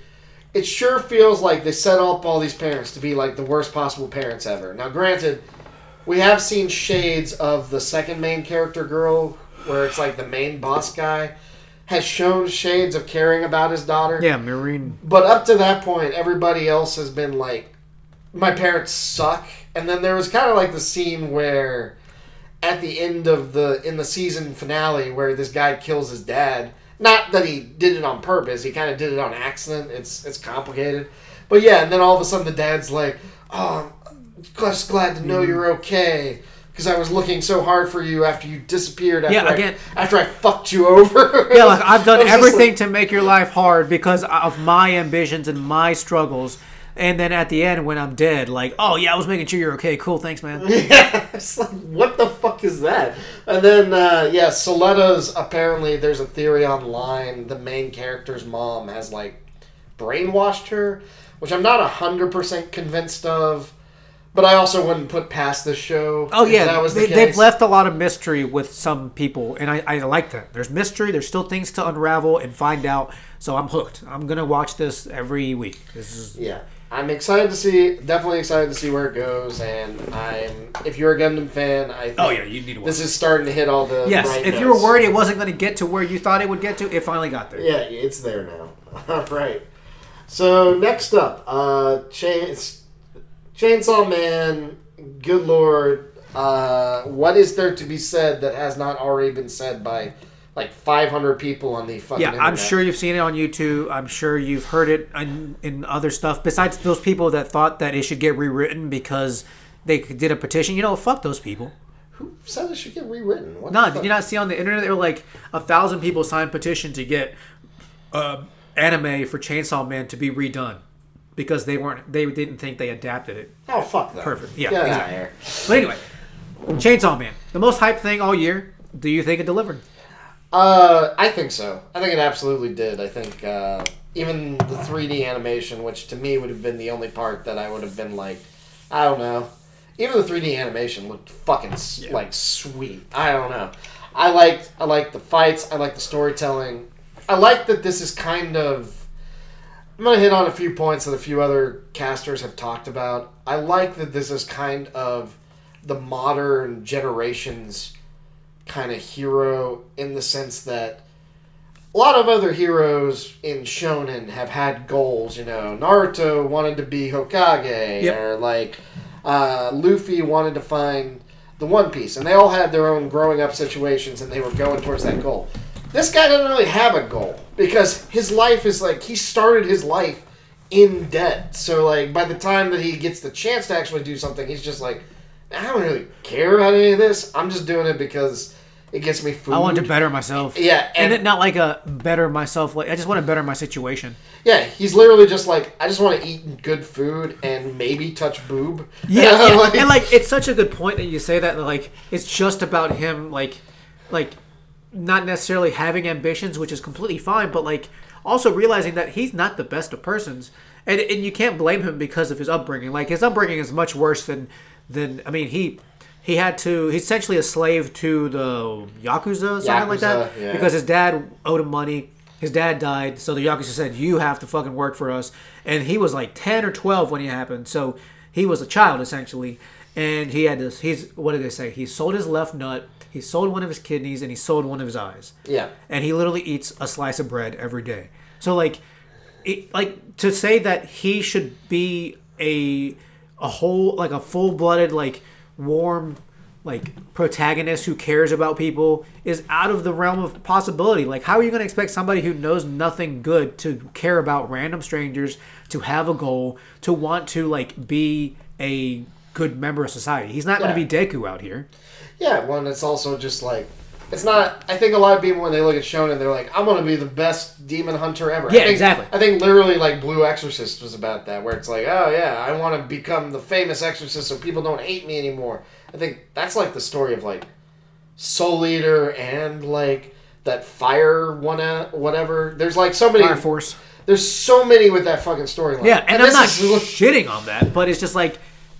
It sure feels like they set up all these parents to be like the worst possible parents ever. Now, granted, we have seen shades of the second main character girl, where it's like the main boss guy has shown shades of caring about his daughter. Yeah, Miorine. But up to that point, everybody else has been like, my parents suck. And then there was kind of like the scene where, at the end of the in the season finale, where this guy kills his dad. Not that he did it on purpose. He kind of did it on accident. It's it's complicated. But yeah, and then all of a sudden the dad's like, "Oh, I'm just glad to know mm-hmm. you're okay." Because I was looking so hard for you after you disappeared. After Yeah, I, again- after I fucked you over. <laughs> Yeah, like I've done I everything like- to make your life hard because of my ambitions and my struggles. And then at the end, when I'm dead, like, oh yeah, I was making sure you're okay. Cool, thanks, man. <laughs> Yeah, it's like what the fuck is that? And then uh, yeah, Suletta's apparently there's a theory online the main character's mom has like brainwashed her, which I'm not hundred percent convinced of. But I also wouldn't put past this show. Oh yeah, that was the they, they've left a lot of mystery with some people, and I, I like that. There's mystery. There's still things to unravel and find out. So I'm hooked. I'm gonna watch this every week. This is Yeah, I'm excited to see. Definitely excited to see where it goes. And I'm. If you're a Gundam fan, I. Think Oh yeah, you need to watch. This is starting to hit all the. yes, right if you were worried it wasn't going to get to where you thought it would get to, it finally got there. Yeah, it's there now. <laughs> All right. So next up, uh, Chain, Chainsaw Man. Good lord, uh, what is there to be said that has not already been said by like 500 people on the fucking? Yeah, I'm sure you've seen it on YouTube. I'm sure you've heard it in, in other stuff. Besides those people that thought that it should get rewritten because they did a petition, you know, fuck those people. Who said it should get rewritten? What No, did you not see on the internet? There were like a thousand people signed petition to get uh, anime for Chainsaw Man to be redone because they weren't, they didn't think they adapted it. Oh fuck that. Perfect. Yeah, exactly. But anyway, Chainsaw Man, the most hyped thing all year. Do you think it delivered? Uh, I think so. I think it absolutely did. I think uh, even the 3D animation, which to me would have been the only part that I would have been like, I don't know. Even the 3D animation looked fucking s like sweet. I don't know. I liked I liked the fights. I liked the storytelling. I like that this is kind of. I'm gonna hit on a few points that a few other casters have talked about. I like that this is kind of the modern generation's kind of hero in the sense that a lot of other heroes in shonen have had goals. You know, Naruto wanted to be Hokage, Yep. or like uh, Luffy wanted to find the One Piece, and they all had their own growing up situations, and they were going towards that goal. This guy doesn't really have a goal because his life is like he started his life in debt. So like by the time that he gets the chance to actually do something, he's just like, I don't really care about any of this. I'm just doing it because it gets me food. I want to better myself. Yeah, and, and- not like a better myself. Like I just want to better my situation. Yeah, he's literally just like, I just want to eat good food and maybe touch boob. Yeah, yeah. <laughs> Like- and like it's such a good point that you say that. Like it's just about him, like, like not necessarily having ambitions, which is completely fine, but like also realizing that he's not the best of persons, and and you can't blame him because of his upbringing. Like his upbringing is much worse than than I mean he. He had to. He's essentially a slave to the yakuza, or something like that, yeah. because his dad owed him money. His dad died, so the yakuza said, "You have to fucking work for us." And he was like ten or twelve when it happened, so he was a child essentially. And he had this. He's what did they say? He sold his left nut. He sold one of his kidneys, and he sold one of his eyes. yeah. And he literally eats a slice of bread every day. So like, it, like to say that he should be a a whole like a full blooded like warm like protagonist who cares about people is out of the realm of possibility. Like how are you going to expect somebody who knows nothing good to care about random strangers, to have a goal, to want to like be a good member of society? He's not Yeah. going to be Deku out here. Yeah, well, and it's also just like, it's not, I think a lot of people, when they look at Shonen, they're like, I'm going to be the best demon hunter ever. I Yeah, think- exactly. I think literally, like, Blue Exorcist was about that, where it's like, oh, yeah, I want to become the famous exorcist so people don't hate me anymore. I think that's like the story of, like, Soul Eater and, like, that fire one, uh, whatever. There's, like, so many. Fire Force. There's so many with that fucking storyline. Yeah, and, I'm not is- shitting on that, but it's just like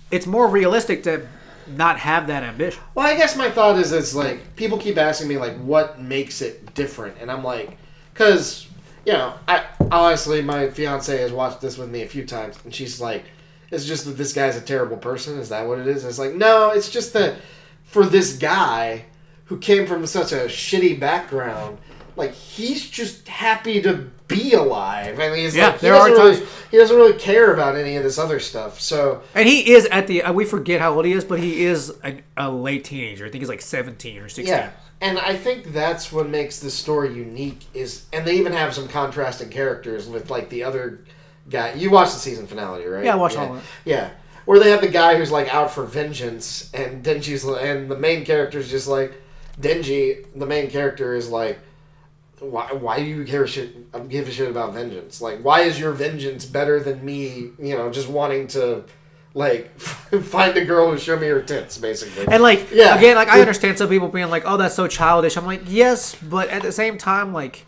it's more realistic to not have that ambition. Well, I guess my thought is it's like people keep asking me like what makes it different, and I'm like, because you know, I honestly my fiance has watched this with me a few times, and she's like, it's just that this guy's a terrible person. Is that what it is? And it's like, no, it's just that for this guy who came from such a shitty background, like he's just happy to be alive. I mean, it's Yeah, like he there are really, times- he doesn't really care about any of this other stuff. So And he is at the uh, we forget how old he is, but he is a, a late teenager. I think he's like 17 or 16. Yeah, and I think that's what makes this story unique. Is and they even have some contrasting characters with like the other guy. You watched the season finale, right? Yeah, I watched yeah. all of it. Yeah, where they have the guy who's like out for vengeance, and Denji's and the main character is just like Denji. The main character is like. Why, why do you care shit give a shit about vengeance? Like, why is your vengeance better than me? You know, just wanting to, like, <laughs> find a girl who show me her tits, basically. And like Yeah. again, like I understand some people being like, "Oh, that's so childish." I'm like, "Yes," but at the same time, like,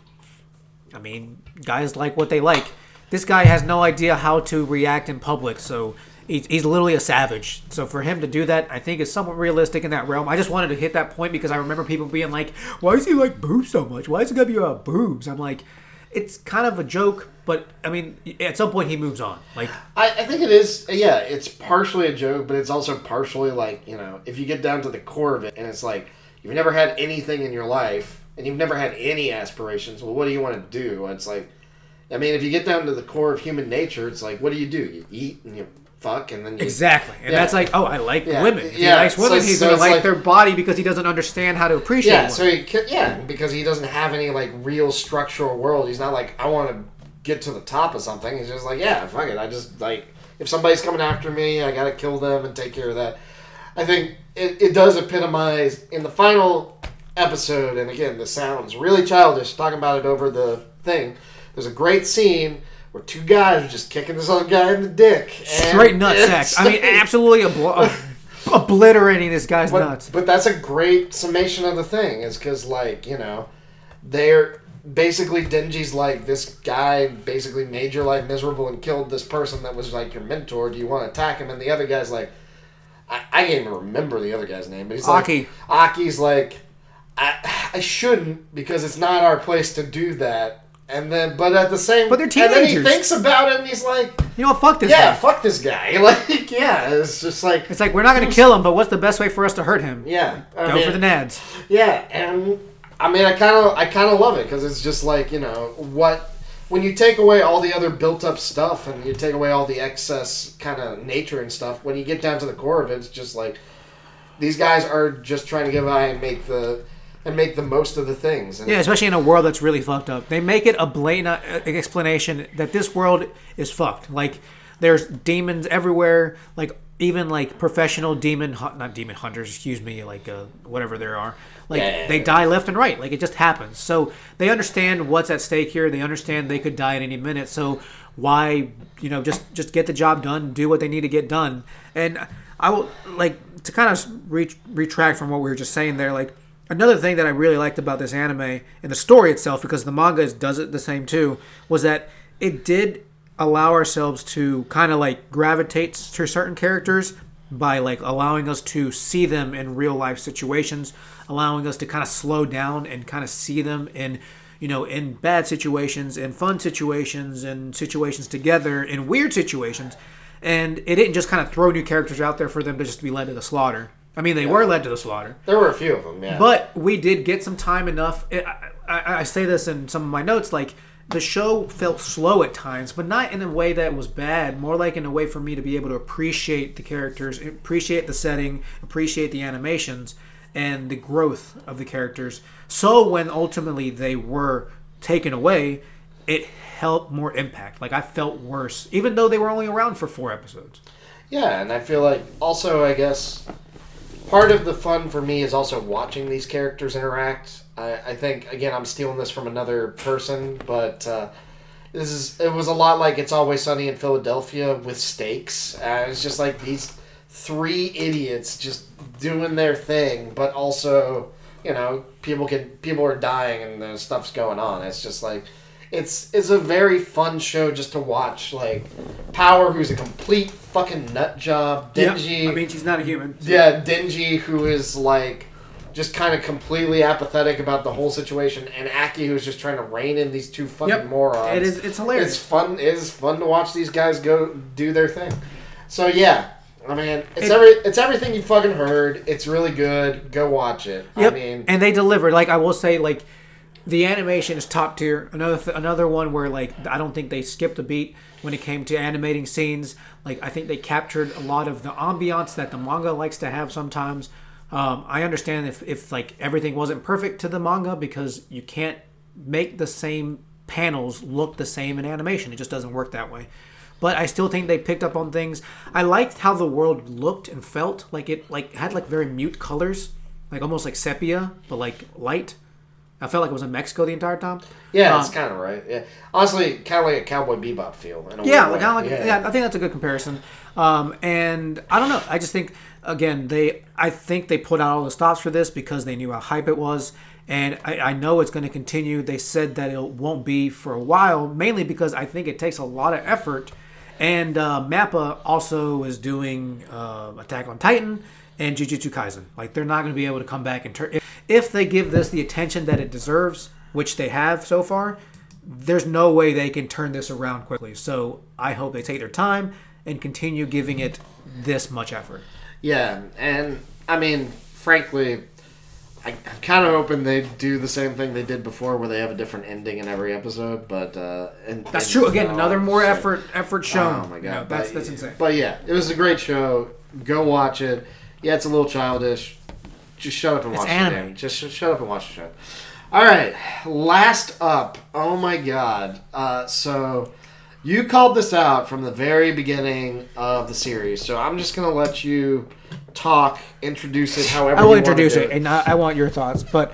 I mean, guys like what they like. This guy has no idea how to react in public, so he's, he's literally a savage. So for him to do that, I think is somewhat realistic in that realm. I just wanted to hit that point because I remember people being like, "Why is he like boobs so much? Why is it gonna be about boobs?" I'm like, it's kind of a joke, but I mean, at some point he moves on. Like, I, I think it is. Yeah, it's partially a joke, but it's also partially like you know, if you get down to the core of it, and it's like you've never had anything in your life, and you've never had any aspirations. Well, what do you want to do? It's like, I mean, if you get down to the core of human nature, it's like, what do you do? You eat and you fuck, and then you exactly, and Yeah. that's like, oh, I like Yeah, women. If he yeah, likes women, so- he's so gonna like, like- their body because he doesn't understand how to appreciate. Yeah, women. so he yeah because he doesn't have any like real structural world. He's not like I want to get to the top of something. He's just like yeah, fuck it. I just like if somebody's coming after me, I gotta kill them and take care of that. I think it, it does epitomize in the final episode. And again, this sounds really childish talking about it over the thing. There's a great scene where two guys are just kicking this other guy in the dick. straight nut sex. I mean, absolutely <laughs> obl- obliterating this guy's but, nuts. But that's a great summation of the thing, is because like you know, they're basically Denji's like this guy basically made your life miserable and killed this person that was like your mentor. Do you want to attack him? And the other guy's like, I, I can't even remember the other guy's name, but he's like, Aki. Aki's like, I, I shouldn't because it's not our place to do that. And then, but at the same, But they're teenagers. And then he thinks about it, and he's like, You know what? Fuck this "Yeah, guy. fuck this guy." <laughs> Like, yeah, it's just like, It's like we're not going to kill him, but what's the best way for us to hurt him? yeah, I Go mean- for the nads. Yeah, and I mean, I kind of, I kind of love it because it's just like you know what when you take away all the other built-up stuff and you take away all the excess kind of nature and stuff. When you get down to the core of it, it's just like these guys are just trying to get by and make the and make the most of the things. And Yeah, especially in a world that's really fucked up. They make it a blatant uh, explanation that this world is fucked. Like there's demons everywhere. Like even like professional demon, not demon hunters, excuse me, like uh, whatever there are. Like Yeah, yeah, they die left and right. Like it just happens. So they understand what's at stake here. They understand they could die at any minute. So why, you know, just just get the job done, do what they need to get done. And I will like to kind of re- retract from what we were just saying there. Like another thing that I really liked about this anime and the story itself, because the manga does it the same too, was that it did allow ourselves to kind of like gravitate to certain characters by like allowing us to see them in real life situations, allowing us to kind of slow down and kind of see them in you know in bad situations, in fun situations, in situations together, in weird situations. And it didn't just kind of throw new characters out there for them to just be led to the slaughter. I mean, they were led to the slaughter. there were a few of them. Yeah, But we did get some time enough. I, I, I say this in some of my notes, like the show felt slow at times, but not in a way that was bad. More like in a way for me to be able to appreciate the characters, appreciate the setting, appreciate the animations, and the growth of the characters. So when ultimately they were taken away, it helped more impact. Like I felt worse, even though they were only around for four episodes. Yeah, and I feel like also I guess part of the fun for me is also watching these characters interact. I, I think again I'm stealing this from another person, but uh, this is it was a lot like It's Always Sunny in Philadelphia with stakes. Uh, it's just like these three idiots just doing their thing, but also you know people can people are dying and stuff's going on. It's just like it's it's a very fun show just to watch. Like Power, who's a complete fucking nut job. Denji, I mean, she's not a human. yeah, Denji, who is like just kind of completely apathetic about the whole situation, and Aki, who's just trying to rein in these two fucking Yep. morons. It is. It's hilarious. It's fun. It is fun to watch these guys go do their thing. So yeah, I mean, it's It- every it's everything you fucking heard. It's really good. Go watch it. Yep. I mean, and they delivered. Like I will say, like the animation is top tier. Another th- another one where like I don't think they skipped a beat when it came to animating scenes. Like I think they captured a lot of the ambiance that the manga likes to have sometimes. Um, I understand if if like everything wasn't perfect to the manga because you can't make the same panels look the same in animation. It just doesn't work that way. But I still think they picked up on things. I liked how the world looked and felt. Like it like had like very mute colors, like almost like sepia, but like light. I felt like it was in Mexico the entire time. yeah, Um, it's kind of right. Yeah, honestly, kind of like a Cowboy Bebop feel. Yeah, kind of like yeah. I think that's a good comparison. Um, and I don't know. I just think again they I think they put out all the stops for this because they knew how hype it was, and I, I know it's going to continue. They said that it won't be for a while, mainly because I think it takes a lot of effort. And uh, Mappa also is doing uh, Attack on Titan and Jujutsu Kaisen. Like they're not going to be able to come back and turn if, they give this the attention that it deserves, which they have so far there's no way they can turn this around quickly. So I hope they take their time and continue giving it this much effort. Yeah, and I mean, frankly, I, I'm kind of hoping they do the same thing they did before, where they have a different ending in every episode. But uh, and, That's and- true. Again, another more effort effort shown. Oh my god, know, that's But- that's insane. But yeah, it was a great show. Go watch it. Yeah, it's a little childish. Just shut up and It's watch anime. the damn. Just sh- shut up and watch the show. All right, last up. Oh my god. Uh, so you called this out from the very beginning of the series. So I'm just gonna let you talk, introduce it however. I will introduce it, and I, I want your thoughts. But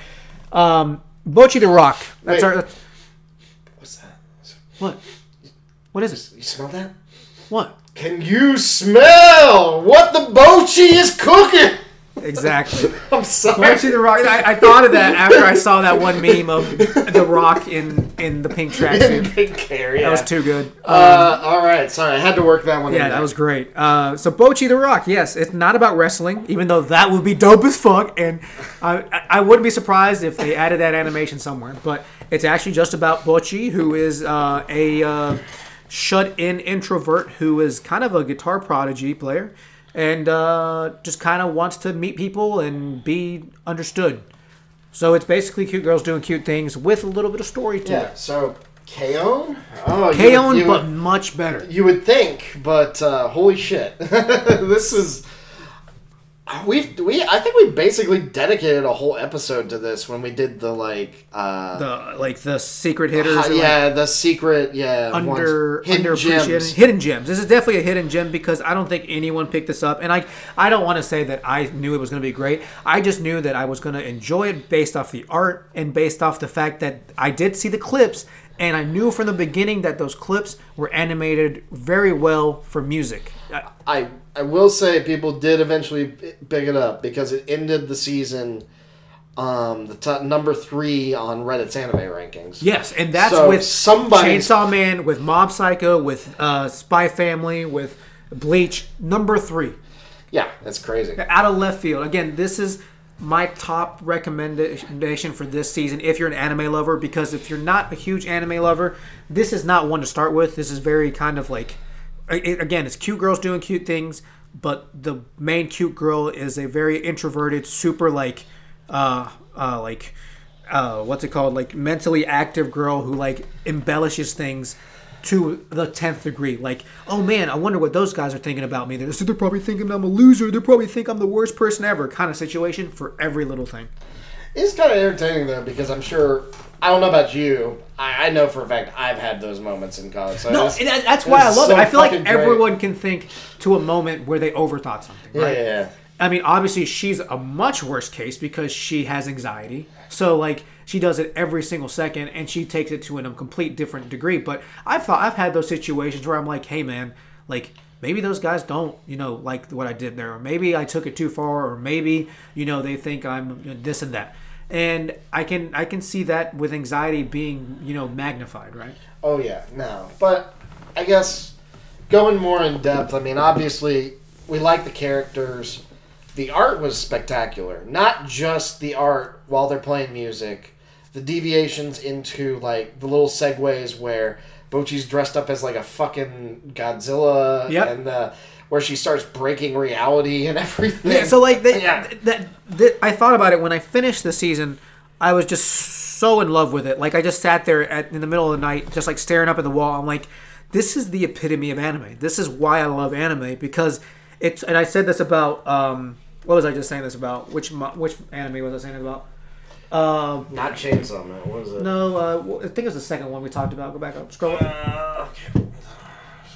um, Bocchi the Rock. That's Wait. our. That's, What's that? what? What is it? You smell that? What? Can you smell what the Bocchi is cooking? Exactly. <laughs> I'm sorry. Bocchi the Rock. I, I thought of that after I saw that one <laughs> meme of the Rock in in the pink tracksuit. Big care, yeah. That was too good. Uh, all right, sorry, I had to work that one. in Yeah, that was great. Uh, so Bocchi the Rock, yes, it's not about wrestling, even though that would be dope as fuck, and I, I- I wouldn't be surprised if they added that animation somewhere. But it's actually just about Bocchi, who is uh, a uh, shut-in introvert who is kind of a guitar prodigy player, and uh, just kind of wants to meet people and be understood. So it's basically cute girls doing cute things with a little bit of story to Yeah. it. So K-On. Oh, you K-On, would- you but would- much better. You would think, but uh, holy shit, <laughs> this is. We've we I think we basically dedicated a whole episode to this when we did the like uh The like the secret hitters. uh, or, like, yeah the secret yeah under hidden underappreciated gems. hidden gems. This is definitely a hidden gem because I don't think anyone picked this up, and I I don't want to say that I knew it was going to be great. I just knew that I was going to enjoy it based off the art and based off the fact that I did see the clips, and I knew from the beginning that those clips were animated very well for music. I- I I will say people did eventually pick it up because it ended the season um the top, number three on Reddit's anime rankings. Yes, and that's So with somebody- Chainsaw Man, with Mob Psycho, with uh, Spy Family, with Bleach, number three. Yeah, that's crazy. out of left field. Again, this is my top recommendation for this season if you're an anime lover because if you're not a huge anime lover, this is not one to start with. This is very kind of like it, again, it's cute girls doing cute things, but the main cute girl is a very introverted, super like uh uh like uh what's it called? Like mentally active girl who like embellishes things to the tenth degree. Like, oh man, I wonder what those guys are thinking about me. They're, they're probably thinking I'm a loser. They probably think I'm the worst person ever. Kind of situation for every little thing. It's kind of entertaining though because I'm sure I don't know about you. I, I know for a fact I've had those moments in college. So No, and that- that's why I love so it. I feel like fucking great. everyone can think to a moment where they overthought something. Yeah, Right? yeah, yeah. I mean, obviously, she's a much worse case because she has anxiety. So, like, she does it every single second, and she takes it to a complete different degree. But I've thought I've had those situations where I'm like, hey, man, like maybe those guys don't, you know, like what I did there, or maybe I took it too far, or maybe you know they think I'm this and that. And I can I can see that with anxiety being you know magnified, right? Oh yeah, no. But I guess going more in depth. I mean, obviously we like the characters. The art was spectacular. Not just the art while they're playing music. The deviations into like the little segues where Bocchi's dressed up as like a fucking Godzilla, Yep. and the where she starts breaking reality and <laughs> everything. Yeah, so like they, Yeah. that, that I thought about it when I finished the season. I was just so in love with it. Like I just sat there at, in the middle of the night, just like staring up at the wall. I'm like, this is the epitome of anime. This is why I love anime because it's. And I said this about um, what was I just saying this about? Which which anime was I saying about? Um, Not Chainsaw Man. What was it? no, uh, I think it was the second one we talked about. Go back up, scroll up. Uh, okay.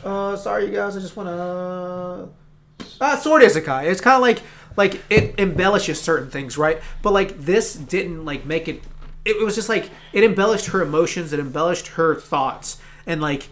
Uh, sorry, you guys. I just want to. Uh, Sword Isekai. It's kind of like like it embellishes certain things, right? But like this didn't like make it. It was just like it embellished her emotions. It embellished her thoughts, and like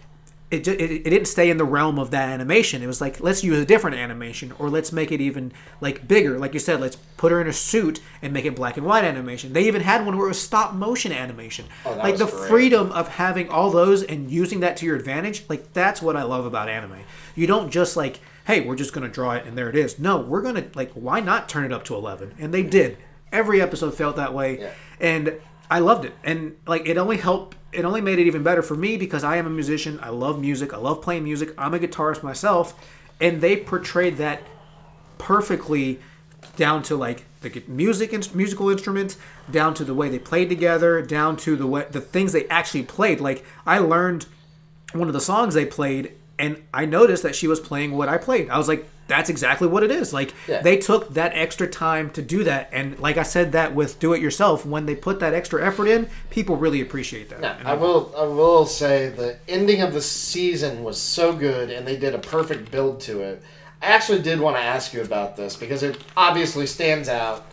it, it, it didn't stay in the realm of that animation. It was like let's use a different animation, or let's make it even like bigger. Like you said, let's put her in a suit and make it black and white animation. They even had one where it was stop motion animation. Oh, like the great. freedom of having all those and using that to your advantage. Like that's what I love about anime. You don't just like, hey, we're just gonna draw it and there it is. No, we're gonna like, why not turn it up to eleven? And they did. Every episode felt that way, Yeah. and I loved it. And like, it only helped it only made it even better for me because I am a musician. I love music. I love playing music. I'm a guitarist myself, and they portrayed that perfectly down to like the music and musical instruments, down to the way they played together, down to the way the things they actually played. Like I learned one of the songs they played, and I noticed that she was playing what I played. I was like, that's exactly what it is. Like Yeah. they took that extra time to do that, and like I said that with do it yourself, when they put that extra effort in, people really appreciate that. Yeah, And I will. I will say the ending of the season was so good, and they did a perfect build to it. I actually did want to ask you about this because it obviously stands out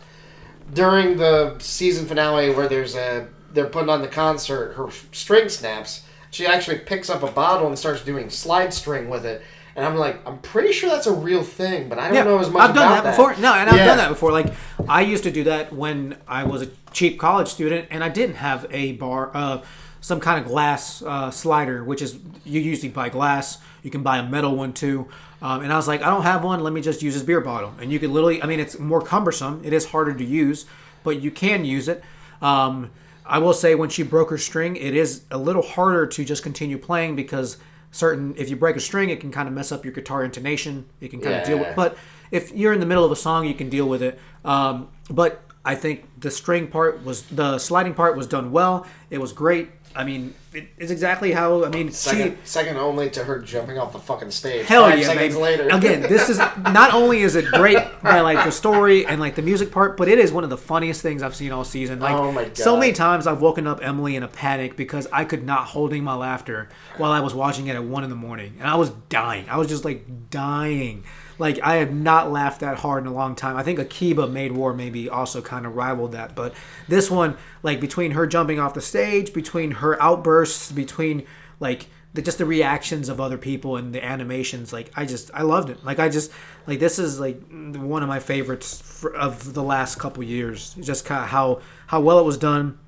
during the season finale where there's a they're putting on the concert. Her string snaps. She actually picks up a bottle and starts doing slide string with it. And I'm like, I'm pretty sure that's a real thing, but I don't know as much I've done about that before. No, and I've Yeah. done that before. Like I used to do that when I was a cheap college student, and I didn't have a bar, uh, some kind of glass uh, slider, which is you usually buy glass. You can buy a metal one too. Um, and I was like, I don't have one. Let me just use this beer bottle. And you could literally, I mean, it's more cumbersome. It is harder to use, but you can use it. Um, I will say when she broke her string, it is a little harder to just continue playing because certain if you break a string, it can kind of mess up your guitar intonation. It can kind of deal with, Yeah. but if you're in the middle of a song, you can deal with it. Um, but I think the string part was the sliding part was done well. It was great. I mean, it, it's exactly how I mean Second, she. second only to her jumping off the fucking stage. Hell Five yeah, seconds baby. later. Again, this is not only is it great <laughs> by like the story and like the music part, but it is one of the funniest things I've seen all season. Like Oh my God. so many times I've woken up Emily in a panic because I could not holding my laughter while I was watching it at one in the morning, and I was dying. I was just like dying. Like I have not laughed that hard in a long time. I think Akiba Maid War maybe also kind of rivaled that, but this one, like between her jumping off the stage, between her outbursts, between like the, just the reactions of other people and the animations, like I just I loved it. Like I just like this is like one of my favorites for, of the last couple years. Just kind of how how well it was done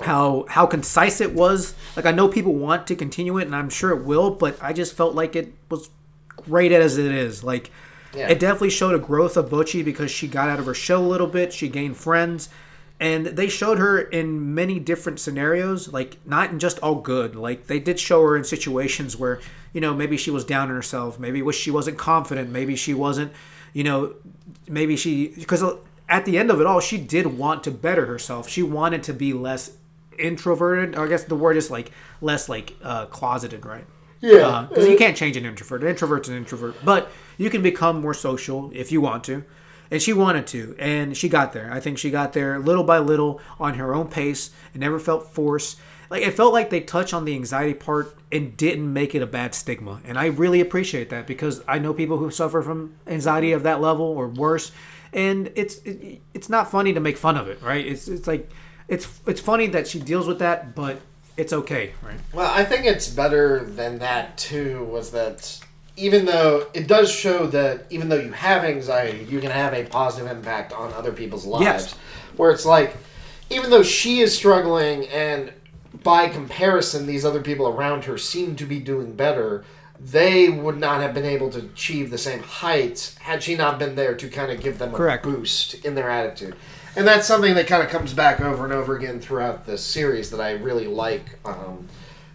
how how concise it was. Like I know people want to continue it, and I'm sure it will, but I just felt like it was great as it is. Like Yeah. it definitely showed a growth of Bocchi because she got out of her shell a little bit. She gained friends, and they showed her in many different scenarios. Like not in just all good. Like they did show her in situations where you know maybe she was down on herself, maybe she wasn't confident, maybe she wasn't, you know, maybe she because at the end of it all, she did want to better herself. She wanted to be less introverted. I guess the word is like less like uh, closeted, right? Yeah. Uh, because you can't change an introvert. An introvert's an introvert, but you can become more social if you want to. And she wanted to, and she got there. I think she got there little by little on her own pace. It never felt forced. Like it felt like they touched on the anxiety part and didn't make it a bad stigma. And I really appreciate that because I know people who suffer from anxiety of that level or worse, and it's it, it's not funny to make fun of it, right? It's it's like it's it's funny that she deals with that, but it's okay, right? Well, I think it's better than that too. Was that even though it does show that even though you have anxiety, you can have a positive impact on other people's lives. Yes. Where it's like, even though she is struggling, and by comparison, these other people around her seem to be doing better. They would not have been able to achieve the same heights had she not been there to kind of give them a Correct. boost in their attitude. And that's something that kind of comes back over and over again throughout the series that I really like. Um,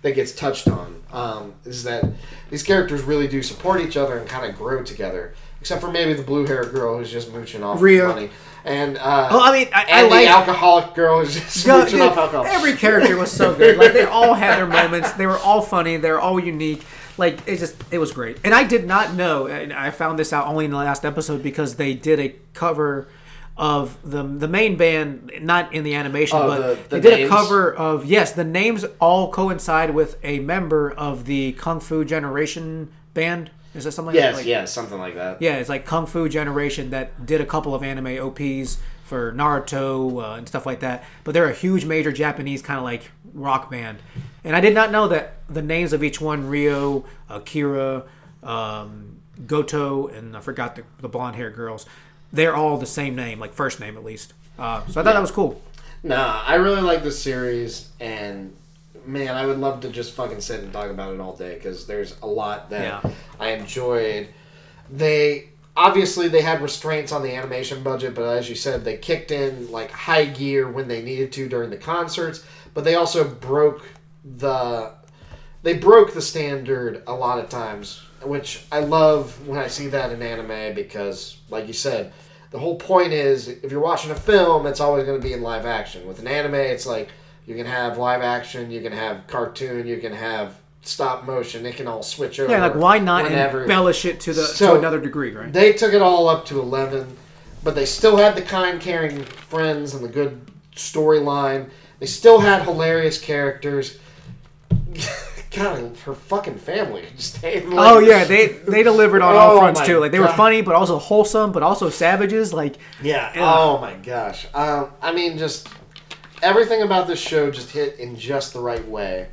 that gets touched on um, is that these characters really do support each other and kind of grow together. Except for maybe the blue haired girl who's just mooching off Rhea. money, and uh, Well, I mean, I, I like the alcoholic girl who's just No, mooching dude, off alcohol. Every character was so good. Like they all had their moments. They were all funny. They're all unique. Like it just it was great. And I did not know. And I found this out only in the last episode because they did a cover of the the main band, not in the animation, Oh, but the- the they did names? a cover of yes, the names all coincide with a member of the Kung Fu Generation band. Is that something? yes, like, yes, something like that. yeah, it's like Kung Fu Generation that did a couple of anime OPs for Naruto uh, and stuff like that. But they're a huge, major Japanese kind of like rock band. And I did not know that the names of each one Ryo, Akira, um, Goto, and I forgot the, the blonde haired girls. They're all the same name, like first name at least. Uh, so I thought that was cool. Nah, I really like this series, and man, I would love to just fucking sit and talk about it all day because there's a lot that Yeah. I enjoyed. They obviously they had restraints on the animation budget, but as you said, they kicked in like high gear when they needed to during the concerts. But they also broke the they broke the standard a lot of times, which I love when I see that in anime because, like you said, the whole point is if you're watching a film, it's always going to be in live action. With an anime, it's like you can have live action, you can have cartoon, you can have stop motion. It can all switch over. Yeah, like why not whenever. embellish it to the So- to another degree, right? They took it all up to 11, but they still had the kind, caring friends and the good storyline. They still had hilarious characters. <laughs> God, her fucking family <laughs> just like, Oh yeah, they they delivered on all <laughs> Oh, fronts too. Like they were funny, but also wholesome, but also savages. Like yeah. Yeah. Oh my gosh. Um, I mean, just everything about this show just hit in just the right way.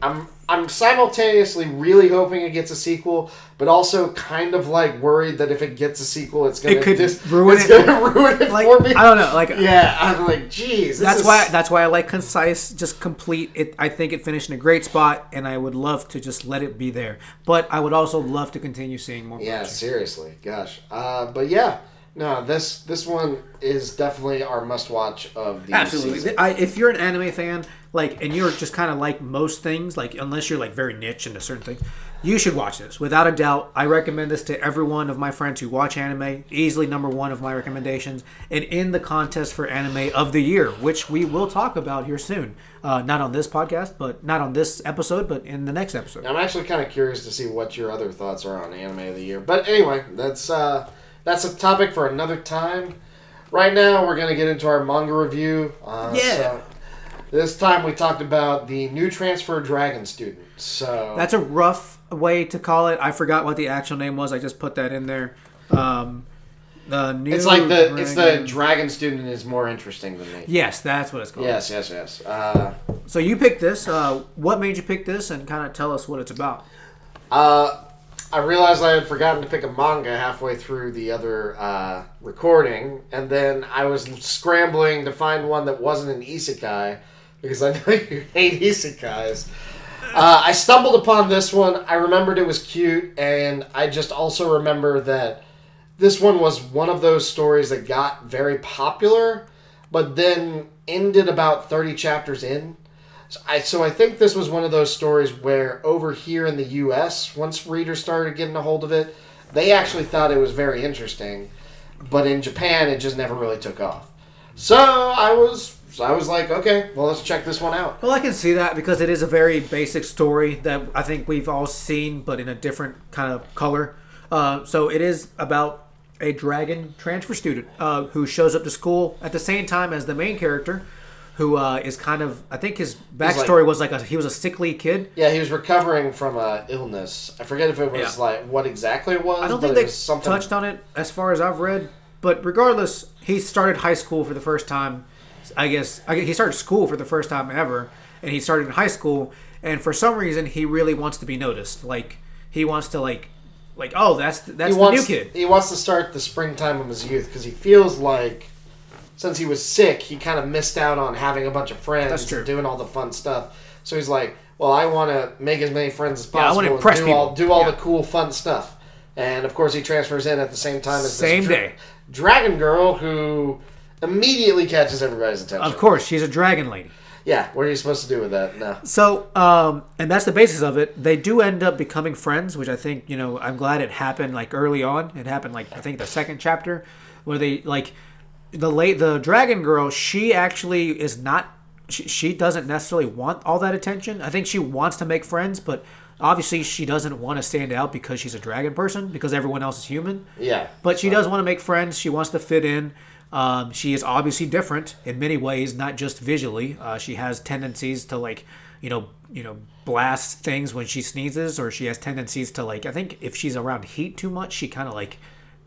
I'm I'm simultaneously really hoping it gets a sequel, but also kind of like worried that if it gets a sequel, it's gonna It could dis- ruin it's it. gonna <laughs> ruin it like for me. I don't know. Like Yeah, I'm like, geez. that's is- why that's why I like concise, just complete. It I think it finished in a great spot, and I would love to just let it be there. But I would also love to continue seeing more. Yeah, projects. seriously, gosh. Uh, but yeah, no, this this one is definitely our must watch of the Absolutely. season. I, if you're an anime fan, like, and you're just kind of like most things, like, unless you're like very niche into certain things, you should watch this. Without a doubt, I recommend this to every one of my friends who watch anime. Easily number one of my recommendations, and in the contest for anime of the year, which we will talk about here soon. Uh, not on this podcast, but not on this episode, but in the next episode. I'm actually kind of curious to see what your other thoughts are on anime of the year. But anyway, that's uh, that's a topic for another time. Right now, we're gonna get into our manga review. Uh, Yeah. so this time we talked about the new transfer dragon student. So That's a rough way to call it. I forgot what the actual name was. I just put that in there. Um, the new it's like the it's the Dragon- dragon student is more interesting than me. Yes, that's what it's called. Yes, yes, yes. Uh, So you picked this. Uh, what made you pick this, and kind of tell us what it's about? Uh, I realized I had forgotten to pick a manga halfway through the other uh, recording, and then I was scrambling to find one that wasn't an isekai because I <laughs> know you hate isekais. Uh, I stumbled upon this one. I remembered it was cute, and I just also remember that this one was one of those stories that got very popular, but then ended about 30 chapters in. So I, so I think this was one of those stories where over here in the U.S., once readers started getting a hold of it, they actually thought it was very interesting, but in Japan, it just never really took off. So I was, so I was like, okay, well, let's check this one out. Well, I can see that because it is a very basic story that I think we've all seen, but in a different kind of color. Uh, so it is about a dragon transfer student uh, who shows up to school at the same time as the main character, who uh, is kind of I think his backstory was like a, he was a sickly kid. Yeah, he was recovering from a illness. I forget if it was Yeah. like what exactly it was. I don't think they something. touched on it as far as I've read, but regardless, he started high school for the first time. I guess I, guess he started school for the first time ever, and he started in high school. And for some reason, he really wants to be noticed. Like he wants to like, like oh, that's that's he the wants new kid. he wants to start the springtime of his youth because he feels like since he was sick, he kind of missed out on having a bunch of friends and doing all the fun stuff. So he's like, "Well, I want to make as many friends as Yeah, I possible wanna and impress do all people." do all Yeah. the cool fun stuff." And of course, he transfers in at the same time as Same this dra- day. Dragon Girl, who immediately catches everybody's attention. Of course, she's a dragon lady. Yeah, what are you supposed to do with that? No. So, um, and that's the basis of it. They do end up becoming friends, which I think you know. I'm glad it happened like early on. It happened like I think the second chapter, where they like the late the dragon girl. She actually is not. She, she doesn't necessarily want all that attention. I think she wants to make friends, but obviously she doesn't want to stand out because she's a dragon person because everyone else is human. Yeah. But she does want to make friends. She wants to fit in. Um, she is obviously different in many ways, not just visually. Uh, she has tendencies to like, you know, you know, blast things when she sneezes, or she has tendencies to like. I think if she's around heat too much, she kind of like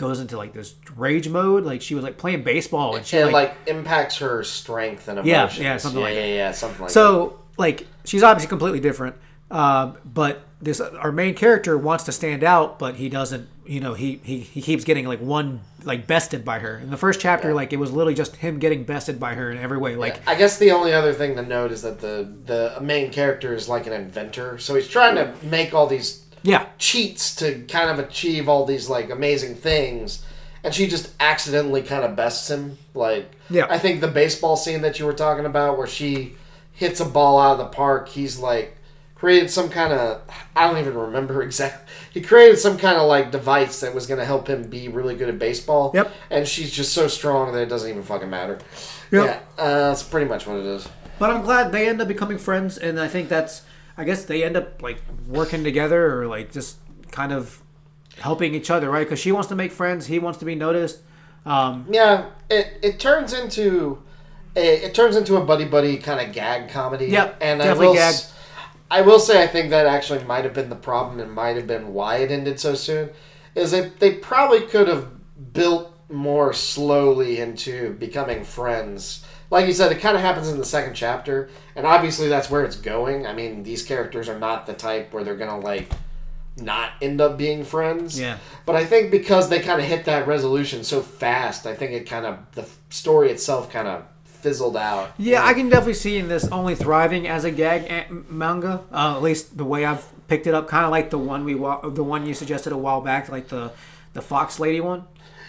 goes into like this rage mode. Like she was like playing baseball and she It like, like, impacts her strength and Yeah, emotions. yeah, something yeah, like yeah, that. yeah, something like that. so like she's obviously completely different. Um, but this our main character wants to stand out, but he doesn't. You know, he he, he keeps getting like one like bested by her. In the first chapter, like it was literally just him getting bested by her in every way. Like I guess the only other thing to note is that the the main character is like an inventor, so he's trying to make all these yeah, cheats to kind of achieve all these like amazing things, and she just accidentally kind of bests him. Like, Yeah. I think the baseball scene that you were talking about, where she hits a ball out of the park. He's like created some kind of I don't even remember <laughs> exactly. He created some kind of like device that was going to help him be really good at baseball. Yep. And she's just so strong that it doesn't even fucking matter. Yep. Yeah, uh, that's pretty much what it is. But I'm glad they end up becoming friends, and I think that's. I guess they end up like working together or like just kind of helping each other, right? Because she wants to make friends, he wants to be noticed. Um, Yeah, it it turns into it, it turns into a buddy buddy kind of gag comedy. Yep, and I definitely will gag. I will say I think that actually might have been the problem and might have been why it ended so soon. Is they they probably could have built more slowly into becoming friends. Like you said, it kind of happens in the second chapter, and obviously that's where it's going. I mean, these characters are not the type where they're gonna like not end up being friends. Yeah. But I think because they kind of hit that resolution so fast, I think it kind of the story itself kind of fizzled out. yeah, I can definitely see in this only thriving as a gag a- manga. Uh, at least the way I've picked it up, kind of like the one we wa- the one you suggested a while back, like the the Fox Lady one.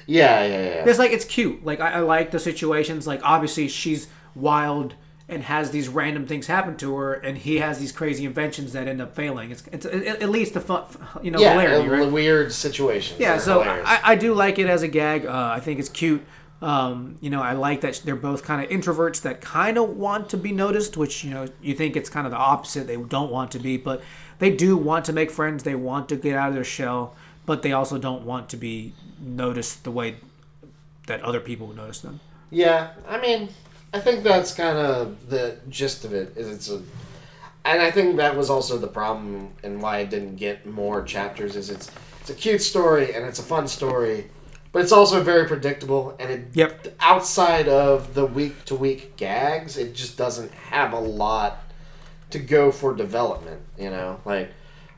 Yeah, yeah, yeah. It's like it's cute. Like I, I like the situations. Like obviously she's wild and has these random things happen to her, and he has these crazy inventions that end up failing. It's it's at at least the fun, you know, yeah, hilarity, uh, right? weird situations. Yeah, so. I, I do like it as a gag. Uh, I think it's cute. Um, you know, I like that they're both kind of introverts that kind of want to be noticed, which you know you think it's kind of the opposite. They don't want to be, but they do want to make friends. They want to get out of their shell, but they also don't want to be noticed the way that other people would notice them. Yeah, I mean, I think that's kind of the gist of it. Is it's a, and I think that was also the problem and why I didn't get more chapters. Is it's it's a cute story and it's a fun story, but it's also very predictable and it Yep. outside of the week to week gags, it just doesn't have a lot to go for development. You know, like.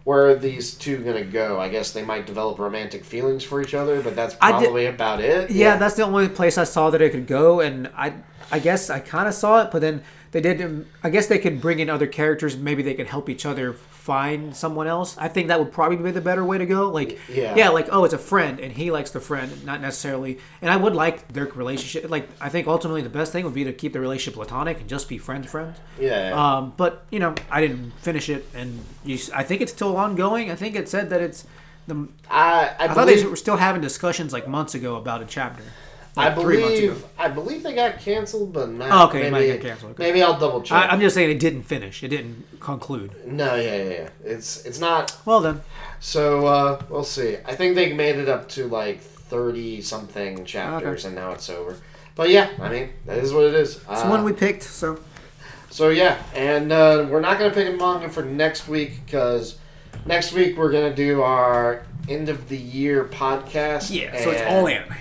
Where are these two gonna go? I guess they might develop romantic feelings for each other, but that's I did- probably about it. Yeah, that's the only place I saw that it could go, and I, I guess I kind of saw it, but then they did. I guess they could bring in other characters. Maybe they could help each other find someone else. I think that would probably be the better way to go. Like, Yeah. yeah, like oh, it's a friend, and he likes the friend, not necessarily. And I would like their relationship. Like, I think ultimately the best thing would be to keep the relationship platonic and just be friends, friends. yeah. yeah. Um, but you know, I didn't finish it, and you, I think it's still ongoing. I think it said that it's the. I, I, I thought they were still having discussions like months ago about a chapter. I Like, ago. believe I believe they got canceled, but man, Oh, okay, maybe, might get canceled, okay. Maybe I'll double check. I, I'm just saying it didn't finish. It didn't conclude. no, yeah, yeah, yeah. It's it's not. Well then, So uh, we'll see. I think they made it up to like thirty something chapters, and now it's over. But yeah, I mean that is what it is. it's Uh, the one we picked. So So yeah, and uh, we're not gonna pick a manga for next week because next week we're gonna do our end of the year podcast. yeah, so it's all anime.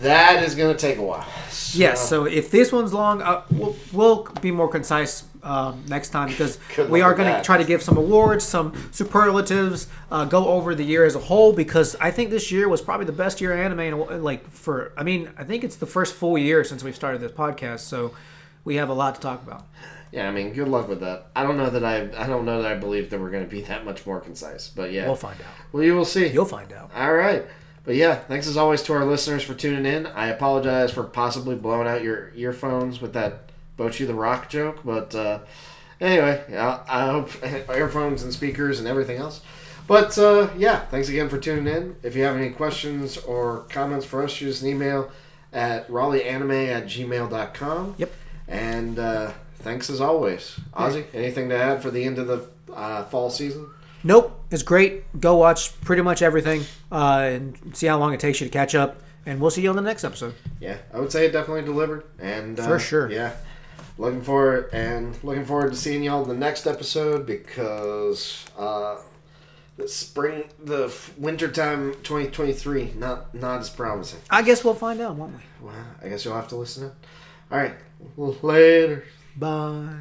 That is gonna take a while. Yes. So if this one's long, uh, we'll, we'll be more concise um, next time because <laughs> we are going to try to give some awards, some superlatives, uh, go over the year as a whole because I think this year was probably the best year anime. In, like for, I mean, I think it's the first full year since we've started this podcast, so we have a lot to talk about. Yeah, I mean, good luck with that. I don't know that I I don't know that I believe that we're going to be that much more concise, but yeah, We'll find out. well, you will see. You'll find out. All right, but yeah, thanks as always to our listeners for tuning in. I apologize for possibly blowing out your earphones with that Bocchi the Rock joke, but uh, anyway, yeah, I hope <laughs> earphones and speakers and everything else. But uh, yeah, thanks again for tuning in. If you have any questions or comments for us, shoot us an email at raleighanime at gmail.com. Yep. And uh, thanks as always. Ozzy, anything to add for the end of the uh, fall season? Nope, it's great. Go watch pretty much everything uh, and see how long it takes you to catch up. And we'll see you on the next episode. Yeah, I would say it definitely delivered. And uh, For sure. Yeah. Looking forward and looking forward to seeing y'all in the next episode because uh, the spring, the f- wintertime 2023, not not as promising. I guess we'll find out, won't we? Well, I guess you'll have to listen in. All right, later. Bye.